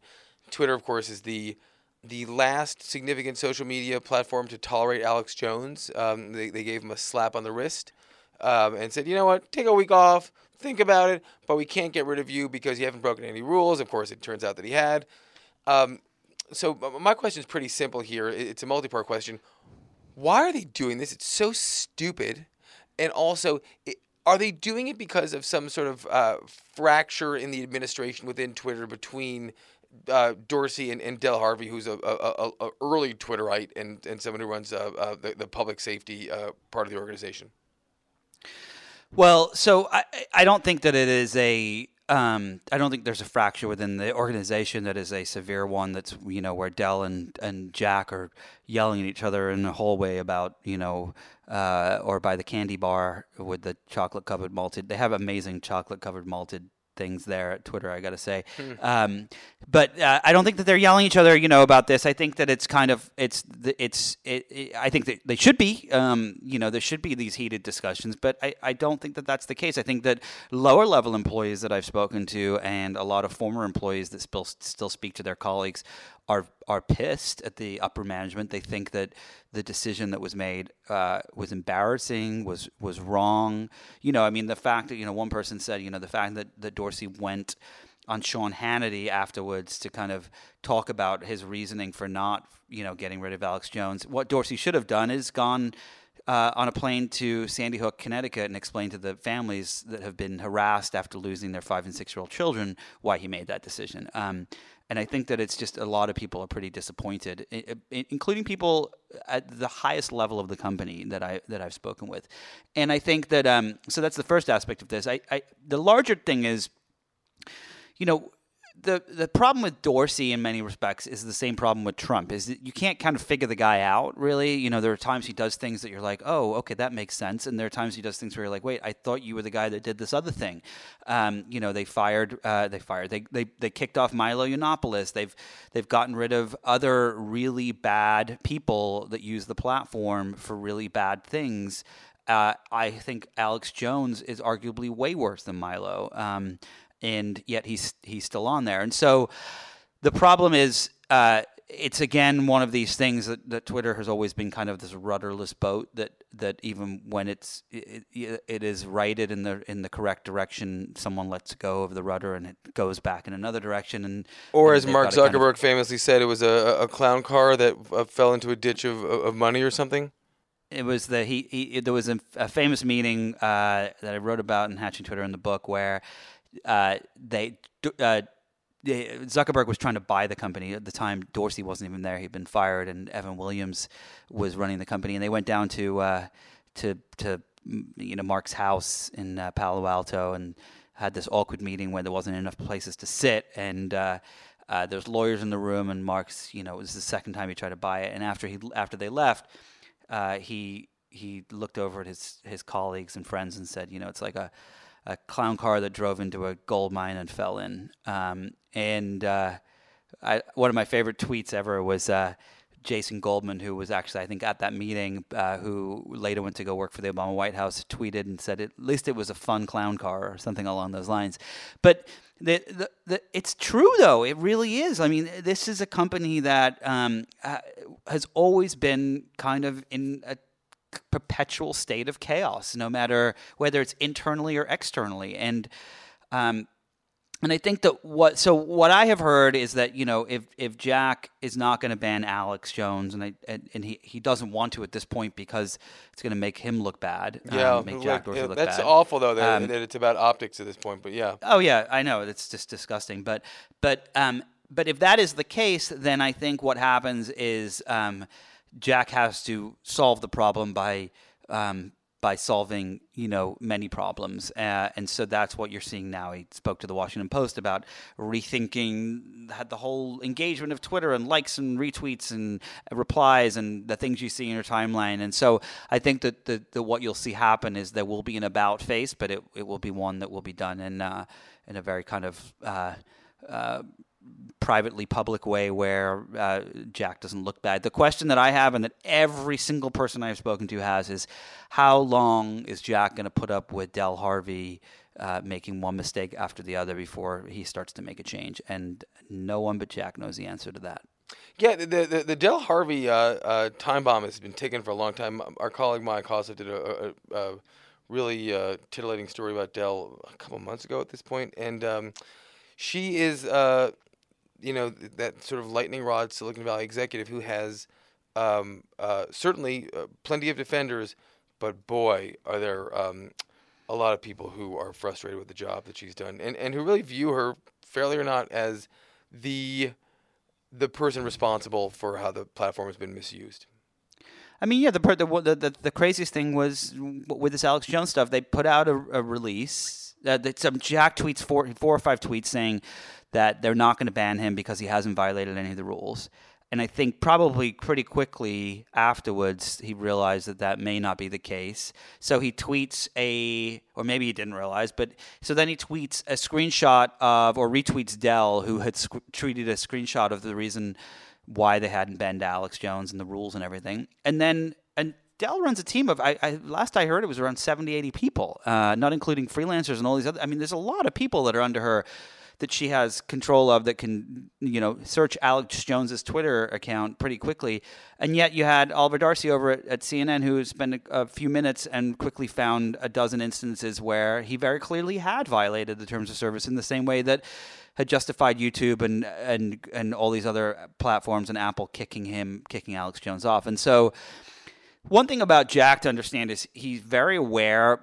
Twitter, of course, is the the last significant social media platform to tolerate Alex Jones. Um, they, they gave him a slap on the wrist um, and said, you know what, take a week off, think about it, but we can't get rid of you because you haven't broken any rules. Of course, it turns out that he had. Um, so my question is pretty simple here. It's a multi-part question. Why are they doing this? It's so stupid. And also, are they doing it because of some sort of uh, fracture in the administration within Twitter between uh, Dorsey and, and Del Harvey, who's a, a, a, a early Twitterite and, and someone who runs uh, uh, the, the public safety uh, part of the organization? Well, so I, I don't think that it is a. Um, I don't think there's a fracture within the organization that is a severe one. That's you know where Del and, and Jack are yelling at each other in the hallway about you know, uh, or by the candy bar with the chocolate covered malted. They have amazing chocolate covered malted things there at Twitter. I got to say, um, but uh, I don't think that they're yelling at each other. You know about this. I think that it's kind of it's it's it, it, I think that they should be. Um, you know, there should be these heated discussions, but I, I don't think that that's the case. I think that lower level employees that I've spoken to and a lot of former employees that still still speak to their colleagues are are pissed at the upper management. They think that the decision that was made uh, was embarrassing, was was wrong. You know, I mean, the fact that you know one person said, you know, the fact that that Dorsey went on Sean Hannity afterwards to kind of talk about his reasoning for not, you know, getting rid of Alex Jones. What Dorsey should have done is gone uh, on a plane to Sandy Hook, Connecticut, and explained to the families that have been harassed after losing their five and six year old children why he made that decision. Um, and I think that it's just a lot of people are pretty disappointed, including people at the highest level of the company that I that I've spoken with. And I think that um, so that's the first aspect of this. I, I the larger thing is you know, the the problem with Dorsey in many respects is the same problem with Trump. Is that you can't kind of figure the guy out really. You know, there are times he does things that you're like, oh, okay, that makes sense, and there are times he does things where you're like, wait, I thought you were the guy that did this other thing. Um, you know, they fired, uh, they fired, they, they they kicked off Milo Yiannopoulos. They've they've gotten rid of other really bad people that use the platform for really bad things. Uh, I think Alex Jones is arguably way worse than Milo. Um, and yet he's he's still on there. And so the problem is uh, it's again one of these things that, that Twitter has always been kind of this rudderless boat that that even when it's it, it, is righted in the in the correct direction, someone lets go of the rudder and it goes back in another direction. And Or and as Mark gotta kind of- Zuckerberg famously said, it was a, a clown car that uh, fell into a ditch of, of money or something. it was the he, he there was a, a famous meeting uh, that I wrote about in Hatching Twitter in the book where uh, they uh, Zuckerberg was trying to buy the company at the time. Dorsey wasn't even there; he'd been fired, and Evan Williams was running the company. And they went down to uh, to to mm, you know Mark's house in uh, Palo Alto and had this awkward meeting where there wasn't enough places to sit and. Uh, uh, there's lawyers in the room, and Mark's, you know, it was the second time he tried to buy it. And after he after they left, uh, he he looked over at his his colleagues and friends and said, you know, it's like a a clown car that drove into a gold mine and fell in. Um, and uh, I, one of my favorite tweets ever was uh, Jason Goldman, who was actually, I think, at that meeting, uh, who later went to go work for the Obama White House, tweeted and said, at least it was a fun clown car or something along those lines. But the, the, the, it's true, though. It really is. I mean, this is a company that um, has always been kind of in a perpetual state of chaos, no matter whether it's internally or externally. And um, and I think that what so what I have heard is that you know if if Jack is not going to ban Alex Jones and I, and, and, he he doesn't want to at this point because it's going to make him look bad. Um, yeah, um, make Jack yeah, look that's bad. awful though that, um, that, it's about optics at this point. But yeah. Oh yeah, I know it's just disgusting. But but um but if that is the case, then I think what happens is um Jack has to solve the problem by um, by solving you know many problems. Uh, and so that's what you're seeing now. He spoke to the washington post about rethinking had the whole engagement of twitter and likes and retweets and replies and the things you see in your timeline. And so i think that the, the what you'll see happen is there will be an about face but it, it will be one that will be done in uh, in a very kind of uh, uh privately public way where uh, Jack doesn't look bad. The question that I have and that every single person I've spoken to has is how long is Jack going to put up with Del Harvey uh, making one mistake after the other before he starts to make a change? And no one but Jack knows the answer to that. Yeah, the the, the Del Harvey uh, uh time bomb has been taken for a long time. Our colleague Maya Kosoff did a, a, a really uh, titillating story about Del a couple months ago at this point, and um, she is uh, you know that sort of lightning rod Silicon Valley executive who has um, uh, certainly uh, plenty of defenders, but boy, are there um, a lot of people who are frustrated with the job that she's done, and and who really view her, fairly or not, as the the person responsible for how the platform has been misused. I mean, yeah, the the the, the craziest thing was with this Alex Jones stuff. They put out a, a release. Uh, some Jack tweets four four or five tweets saying that they're not going to ban him because he hasn't violated any of the rules. And I think probably pretty quickly afterwards, he realized that that may not be the case. So he tweets a, or maybe he didn't realize, but so then he tweets a screenshot of, or retweets Del, who had sc- tweeted a screenshot of the reason why they hadn't banned Alex Jones and the rules and everything. And then, and Del runs a team of, I, I, last I heard, it was around 70, 80 people, uh, not including freelancers and all these other, I mean, there's a lot of people that are under her that she has control of that can, you know, search Alex Jones's Twitter account pretty quickly. And yet you had Oliver Darcy over at, at CNN who spent a, a, few minutes and quickly found a dozen instances where he very clearly had violated the terms of service in the same way that had justified YouTube and and and all these other platforms and Apple kicking him kicking Alex Jones off. And so one thing about Jack to understand is he's very aware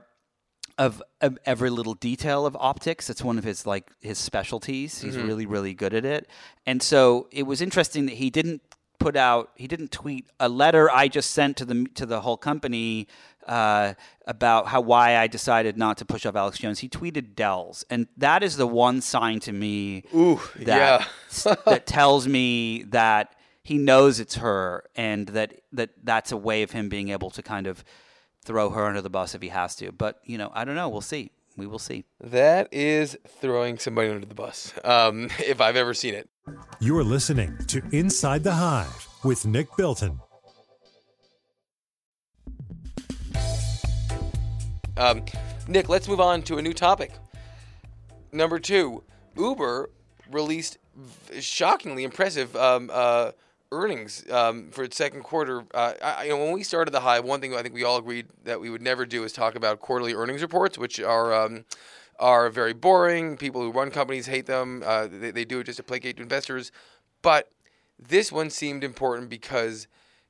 of, of, every little detail of optics. It's one of his like his specialties. He's mm-hmm. really really good at it. And so it was interesting that he didn't put out he didn't tweet a letter I just sent to the to the whole company uh, about how why I decided not to push off Alex Jones. He tweeted Del's, and that is the one sign to me Ooh, that yeah. that tells me that he knows it's her, and that that that's a way of him being able to kind of throw her under the bus if he has to. But you know, I don't know. We'll see. We will see. That is throwing somebody under the bus, um, if I've ever seen it. You're listening to Inside the Hive with Nick Bilton. Um, Nick, let's move on to a new topic. Number two, Uber released shockingly impressive um, uh, earnings um, for its second quarter. Uh, I, you know, when we started the Hive, one thing I think we all agreed that we would never do is talk about quarterly earnings reports, which are um, are very boring. People who run companies hate them. Uh, they, they do it just to placate investors. But this one seemed important because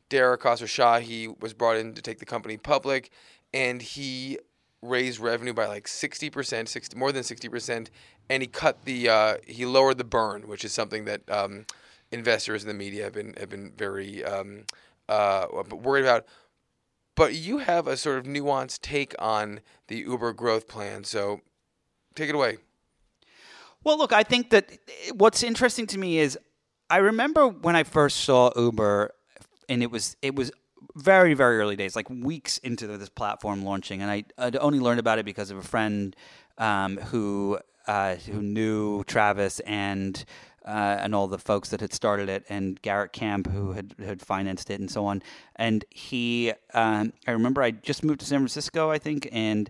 Dara Khosrowshahi was brought in to take the company public, and he raised revenue by like 60%, 60, more than 60%, and he cut the uh, he lowered the burn, which is something that um, investors in the media have been have been very um, uh, worried about. but you have a sort of nuanced take on the Uber growth plan. So take it away. Well, look, I think that what's interesting to me is I remember when I first saw Uber, and it was it was very very early days, like weeks into this platform launching, and I I'd only learned about it because of a friend um, who uh, who knew Travis and. Uh, and all the folks that had started it, and Garrett Camp, who had, had financed it, and so on. And he, um, I remember I just moved to San Francisco, I think, and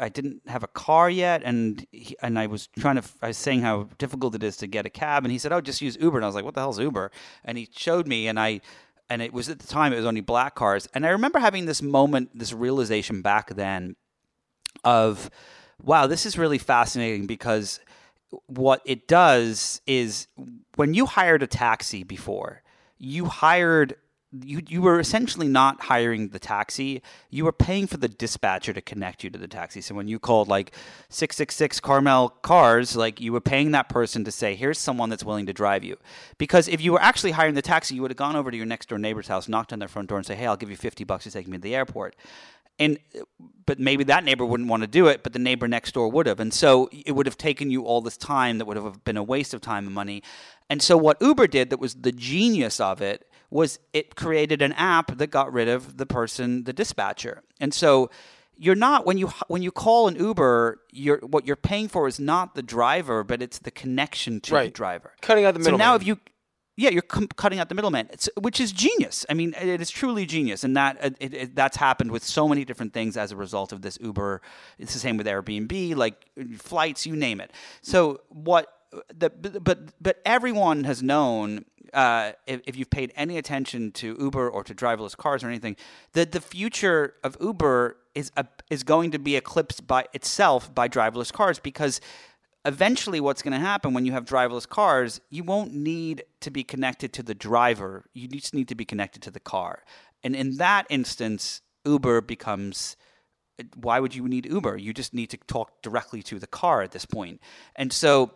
I didn't have a car yet, and he, and I was trying to. I was saying how difficult it is to get a cab, and he said, "Oh, just use Uber." And I was like, "What the hell's Uber?" And he showed me, and I, and it was at the time it was only black cars, and I remember having this moment, this realization back then, of, wow, this is really fascinating because what it does is when you hired a taxi before, you hired you you were essentially not hiring the taxi. You were paying for the dispatcher to connect you to the taxi. So when you called like 666 Carmel Cars, like you were paying that person to say, "Here's someone that's willing to drive you." Because if you were actually hiring the taxi, you would have gone over to your next door neighbor's house, knocked on their front door and say, "Hey, I'll give you 50 bucks to take me to the airport." And but maybe that neighbor wouldn't want to do it, but the neighbor next door would have. And so it would have taken you all this time that would have been a waste of time and money. And so what Uber did that was the genius of it was it created an app that got rid of the person, the dispatcher. And so you're not when you when you call an Uber, you're what you're paying for is not the driver, but it's the connection to the Right. driver. Cutting out the So now middleman. if you yeah, you're com- cutting out the middleman, it's, which is genius. I mean, it is truly genius, and that it, it, that's happened with so many different things as a result of this Uber. It's the same with Airbnb, like flights, you name it. So what? The, but but everyone has known uh, if, if you've paid any attention to Uber or to driverless cars or anything, that the future of Uber is a, is going to be eclipsed by itself by driverless cars because eventually what's going to happen when you have driverless cars you won't need to be connected to the driver. You just need to be connected to the car. And in that instance uber becomes why would you need uber? You just need to talk directly to the car at this point. And so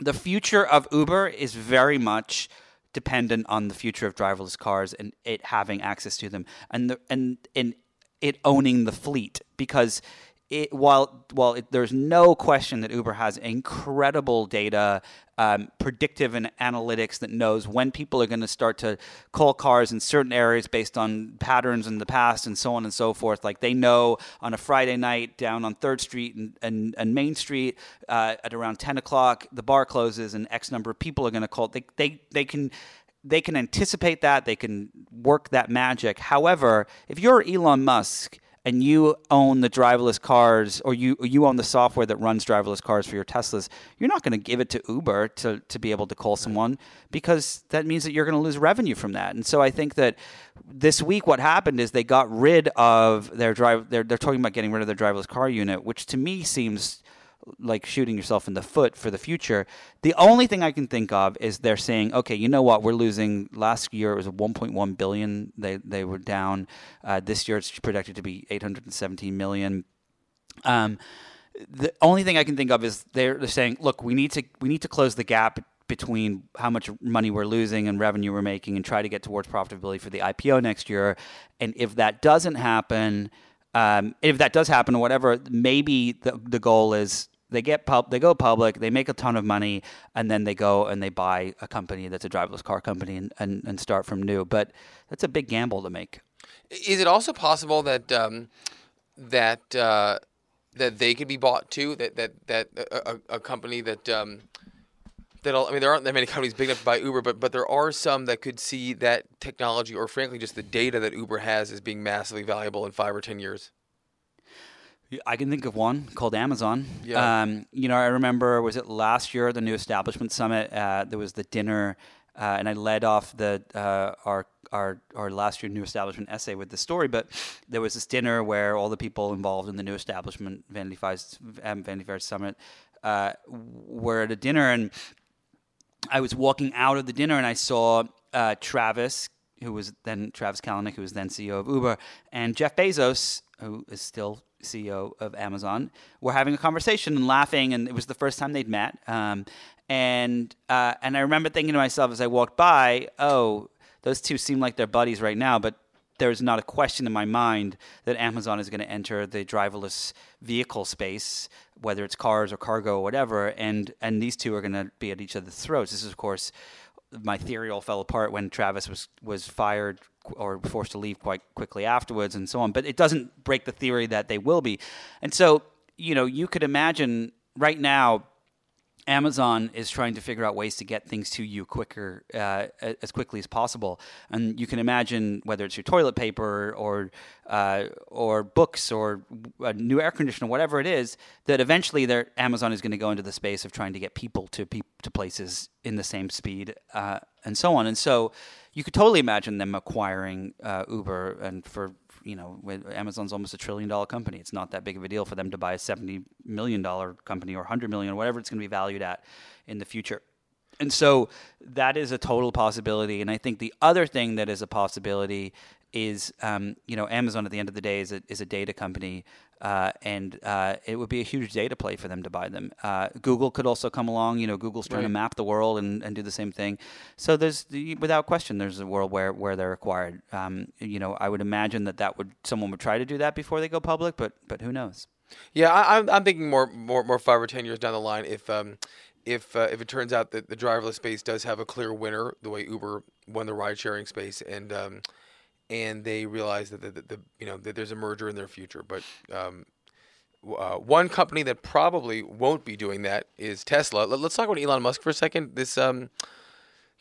the future of uber is very much dependent on the future of driverless cars and it having access to them and the, and and it owning the fleet because it, while while it, there's no question that Uber has incredible data, um, predictive and analytics that knows when people are going to start to call cars in certain areas based on patterns in the past and so on and so forth. Like they know on a Friday night down on Third Street and, and, and Main Street uh, at around 10 o'clock the bar closes and X number of people are going to call. They they they can they can anticipate that they can work that magic however if you're elon musk and you own the driverless cars or you you own the software that runs driverless cars for your teslas you're not going to give it to uber to, to be able to call someone because that means that you're going to lose revenue from that. And so i think that this week what happened is they got rid of their drive they're, they're talking about getting rid of their driverless car unit which to me seems like shooting yourself in the foot for the future. The only thing I can think of is they're saying, okay, you know what? We're losing. Last year it was 1.1 billion. They they were down. Uh, this year it's projected to be 817 million. Um, the only thing I can think of is they're, they're saying, look, we need to we need to close the gap between how much money we're losing and revenue we're making and try to get towards profitability for the IPO next year. And if that doesn't happen, um, if that does happen or whatever, maybe the, the goal is they get pub, they go public, they make a ton of money, and then they go and they buy a company that's a driverless car company and, and, and start from new. But that's a big gamble to make. Is it also possible that um, that uh, that they could be bought too? That that that a, a, company that um, that I mean, there aren't that many companies big enough to buy Uber, but but there are some that could see that technology, or frankly, just the data that Uber has, as being massively valuable in five or ten years. I can think of one called Amazon. Yeah. Um, you know, I remember was it last year the New Establishment Summit? Uh, there was the dinner, uh, and I led off the uh, our our our last year New Establishment essay with the story. But there was this dinner where all the people involved in the New Establishment Vanity Fair um, Vanity Fair Summit uh, were at a dinner, and I was walking out of the dinner, and I saw uh, Travis. Who was then Travis Kalanick, who was then CEO of Uber, and Jeff Bezos, who is still CEO of Amazon, were having a conversation and laughing, and it was the first time they'd met. Um, and uh, and I remember thinking to myself as I walked by, oh, those two seem like they're buddies right now, but there's not a question in my mind that Amazon is going to enter the driverless vehicle space, whether it's cars or cargo or whatever, and and these two are going to be at each other's throats. This is, of course, my theory all fell apart when Travis was was fired or forced to leave quite quickly afterwards, and so on. But it doesn't break the theory that they will be, and so you know you could imagine right now Amazon is trying to figure out ways to get things to you quicker, uh, as quickly as possible. And you can imagine whether it's your toilet paper or uh, or books or a new air conditioner, whatever it is, that eventually Amazon is going to go into the space of trying to get people to pe- to places in the same speed uh, and so on. And so you could totally imagine them acquiring uh, Uber and for you know, Amazon's almost a trillion dollar company. It's not that big of a deal for them to buy a seventy million dollar company or hundred million whatever it's going to be valued at in the future. And so that is a total possibility. And I think the other thing that is a possibility is, um, you know, Amazon at the end of the day is a, is a data company, uh, and uh, it would be a huge data play for them to buy them. Uh, Google could also come along. You know, Google's trying right. to map the world and, and do the same thing. So there's, without question, there's a world where, where they're acquired. Um, you know, I would imagine that that would someone would try to do that before they go public, but but who knows? Yeah, I, am I'm thinking more more more five or ten years down the line if. Um, if uh, if it turns out that the driverless space does have a clear winner, the way Uber won the ride sharing space, and um, and they realize that the, the, the, you know that there's a merger in their future. But um, uh, one company that probably won't be doing that is Tesla. Let, us talk about Elon Musk for a second. This um,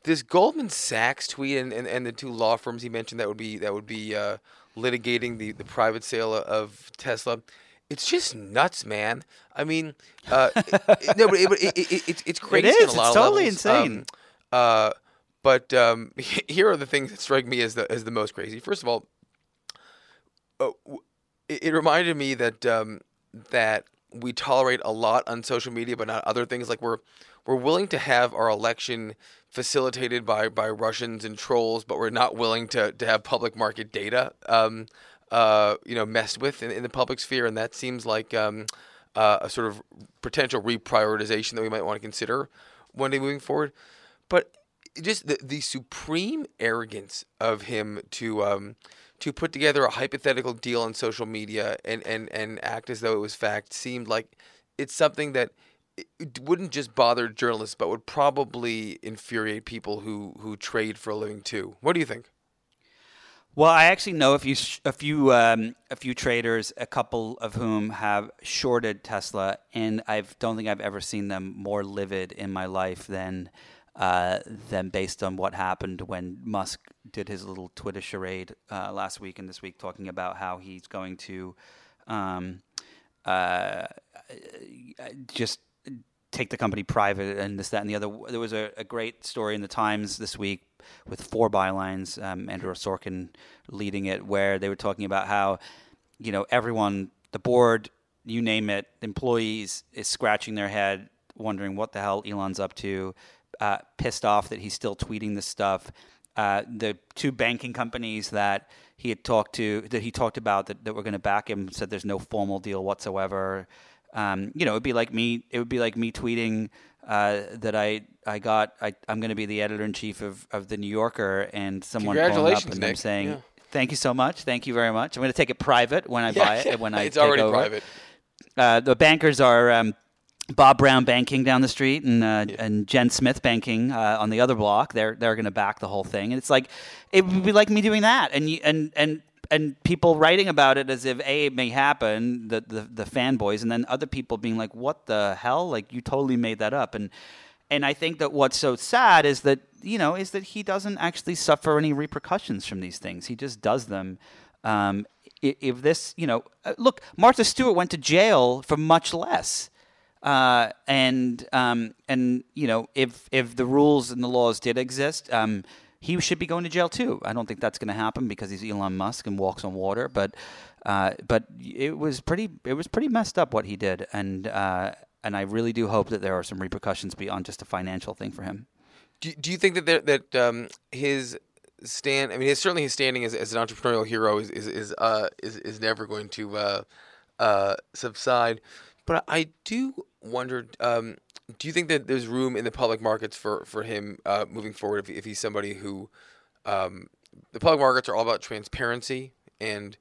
this Goldman Sachs tweet and, and, and the two law firms he mentioned that would be that would be uh, litigating the, the private sale of Tesla. It's just nuts, man. I mean, uh, it, no, but it, it, it, it's it's crazy. It is. it's totally levels. insane. Um, uh, but um, here are the things that strike me as the as the most crazy. First of all, uh, it, it, reminded me that um, that we tolerate a lot on social media, but not other things. Like we're we're willing to have our election facilitated by by Russians and trolls, but we're not willing to to have public market data, um, uh, you know, messed with in, in, the public sphere, and that seems like um, uh, a sort of potential reprioritization that we might want to consider one day moving forward. But just the, the supreme arrogance of him to um, to put together a hypothetical deal on social media and, and, and act as though it was fact seemed like it's something that it wouldn't just bother journalists, but would probably infuriate people who, who trade for a living too. What do you think? Well, I actually know a few a few um, a few traders, a couple of whom have shorted Tesla, and I don't think I've ever seen them more livid in my life than uh, than based on what happened when Musk did his little Twitter charade uh, last week and this week, talking about how he's going to um, uh, just take the company private and this, that, and the other. There was a, a great story in the Times this week with four bylines, um, Andrew Sorkin leading it, where they were talking about how, you know, everyone, the board, you name it, employees is scratching their head, wondering what the hell Elon's up to uh, pissed off that he's still tweeting this stuff. Uh, the two banking companies that he had talked to, that he talked about that, that were going to back him, said there's no formal deal whatsoever. Um, you know, it'd be like me. It would be like me tweeting uh, that I I got. I, am going to be the editor in chief of, of the New Yorker, and someone calling up and I'm saying, yeah. "Thank you so much. Thank you very much. I'm going to take it private when I yeah, buy it. When I it's already over. private. Uh, the bankers are um, Bob Brown Banking down the street and uh, yeah. and Jen Smith Banking uh, on the other block. They're they're going to back the whole thing, and it's like it would be like me doing that, and you, and and and people writing about it as if a it may happen, the, the the fanboys, and then other people being like, "What the hell? Like you totally made that up." And and I think that what's so sad is that you know is that he doesn't actually suffer any repercussions from these things. He just does them. Um, if this, you know, uh, look, Martha Stewart went to jail for much less uh, and um, and you know if if the rules and the laws did exist, um, he should be going to jail too. I don't think that's going to happen because he's Elon Musk and walks on water. But uh, but it was pretty it was pretty messed up what he did, and uh, and I really do hope that there are some repercussions beyond just a financial thing for him. Do, do you think that there, that um, his stand? I mean, his, certainly his standing as, as an entrepreneurial hero is is is uh, is, is never going to uh, uh, subside. But I do wonder, um, do you think that there's room in the public markets for for him uh, moving forward if, if he's somebody who um, the public markets are all about transparency and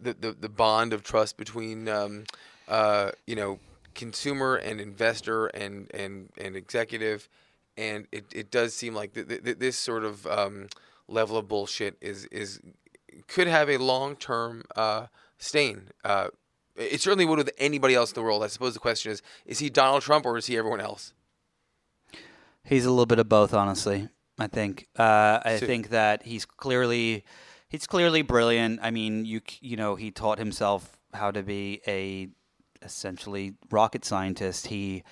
the the, the bond of trust between um, uh, you know consumer and investor and and and executive, and it, it does seem like th- th- this sort of um, level of bullshit is is could have a long term uh, stain. Uh, it certainly would with anybody else in the world. I suppose the question is: Is he Donald Trump or is he everyone else? He's a little bit of both, honestly. I think. Uh, I So- think that he's clearly he's clearly brilliant. I mean, you you know, he taught himself how to be a essentially rocket scientist. He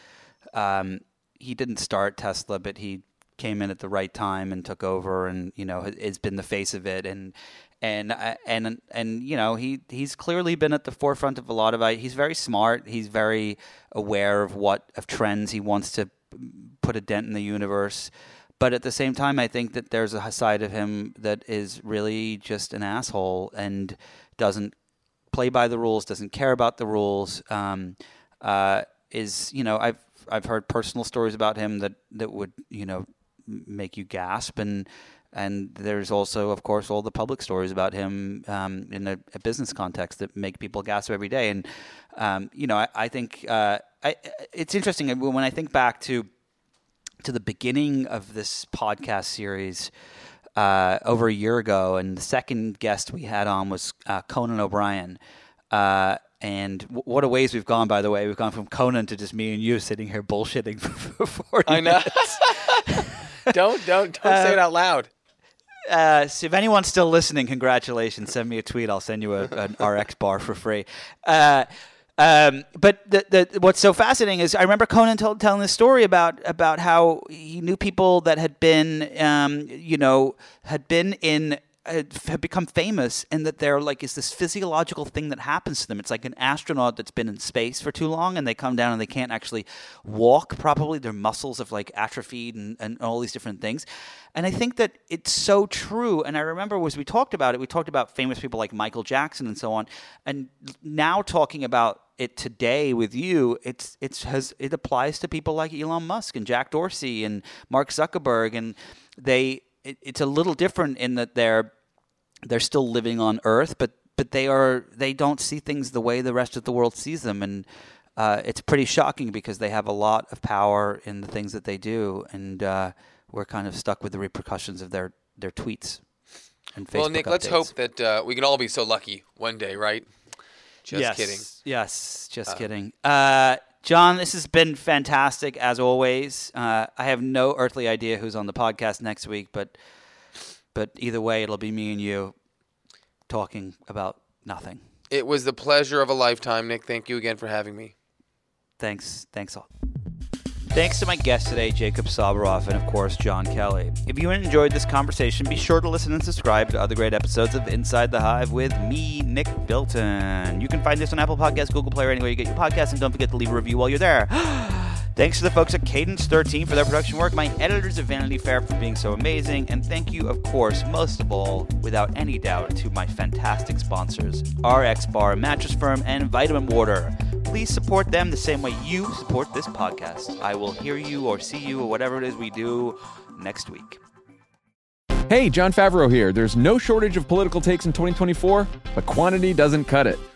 um, he didn't start Tesla, but he came in at the right time and took over, and you know, ha- has been the face of it. And and uh, and and you know, he he's clearly been at the forefront of a lot of. it. He's very smart. He's very aware of what of trends he wants to put a dent in the universe. But at the same time, I think that there's a side of him that is really just an asshole and doesn't play by the rules, doesn't care about the rules. Um, uh, is you know I've I've heard personal stories about him that that would you know make you gasp and. And there's also, of course, all the public stories about him um, in a, a business context that make people gasp every day. And um, you know, I, I think uh, I, it's interesting when I think back to to the beginning of this podcast series uh, over a year ago, and the second guest we had on was uh, Conan O'Brien. Uh, and w- what a ways we've gone, by the way. We've gone from Conan to just me and you sitting here bullshitting for 40 I know. minutes. don't don't don't say it out loud. Uh, so if anyone's still listening, congratulations. Send me a tweet. I'll send you a, an RX bar for free. Uh, um, but the, the, what's so fascinating is I remember Conan told, telling this story about about how he knew people that had been, um, you know, had been in had become famous and that they're like is this physiological thing that happens to them. It's like an astronaut that's been in space for too long and they come down and they can't actually walk properly. Their muscles have like atrophied and, and all these different things. And i think that it's so true. And i remember as we talked about it we talked about famous people like michael jackson and so on. And now talking about it today with you it's it's has it applies to people like elon musk and jack dorsey and mark zuckerberg. And they it, it's a little different in that they're they're still living on Earth, but but they are they don't see things the way the rest of the world sees them, and uh, it's pretty shocking because they have a lot of power in the things that they do, and uh, we're kind of stuck with the repercussions of their their tweets and Facebook well, Nick, let's hope that uh, we can all be so lucky one day, right? Just yes, kidding. Yes, just kidding. Uh, John, this has been fantastic as always. Uh, I have no earthly idea who's on the podcast next week, but but either way, it'll be me and you talking about nothing. It was the pleasure of a lifetime, Nick. Thank you again for having me. Thanks, thanks all. Thanks to my guest today, Jacob Soboroff, and of course, John Kelly. If you enjoyed this conversation, be sure to listen and subscribe to other great episodes of Inside the Hive with me, Nick Bilton. You can find this on Apple Podcasts, Google Play, or anywhere you get your podcasts, and don't forget to leave a review while you're there. Thanks to the folks at Cadence 13 for their production work, my editors at Vanity Fair for being so amazing, and thank you, of course, most of all, without any doubt, to my fantastic sponsors, RX Bar, Mattress Firm, and Vitamin Water. Please support them the same way you support this podcast. I will hear you or see you or whatever it is we do next week. Hey, Jon Favreau here. There's no shortage of political takes in 2024, but quantity doesn't cut it.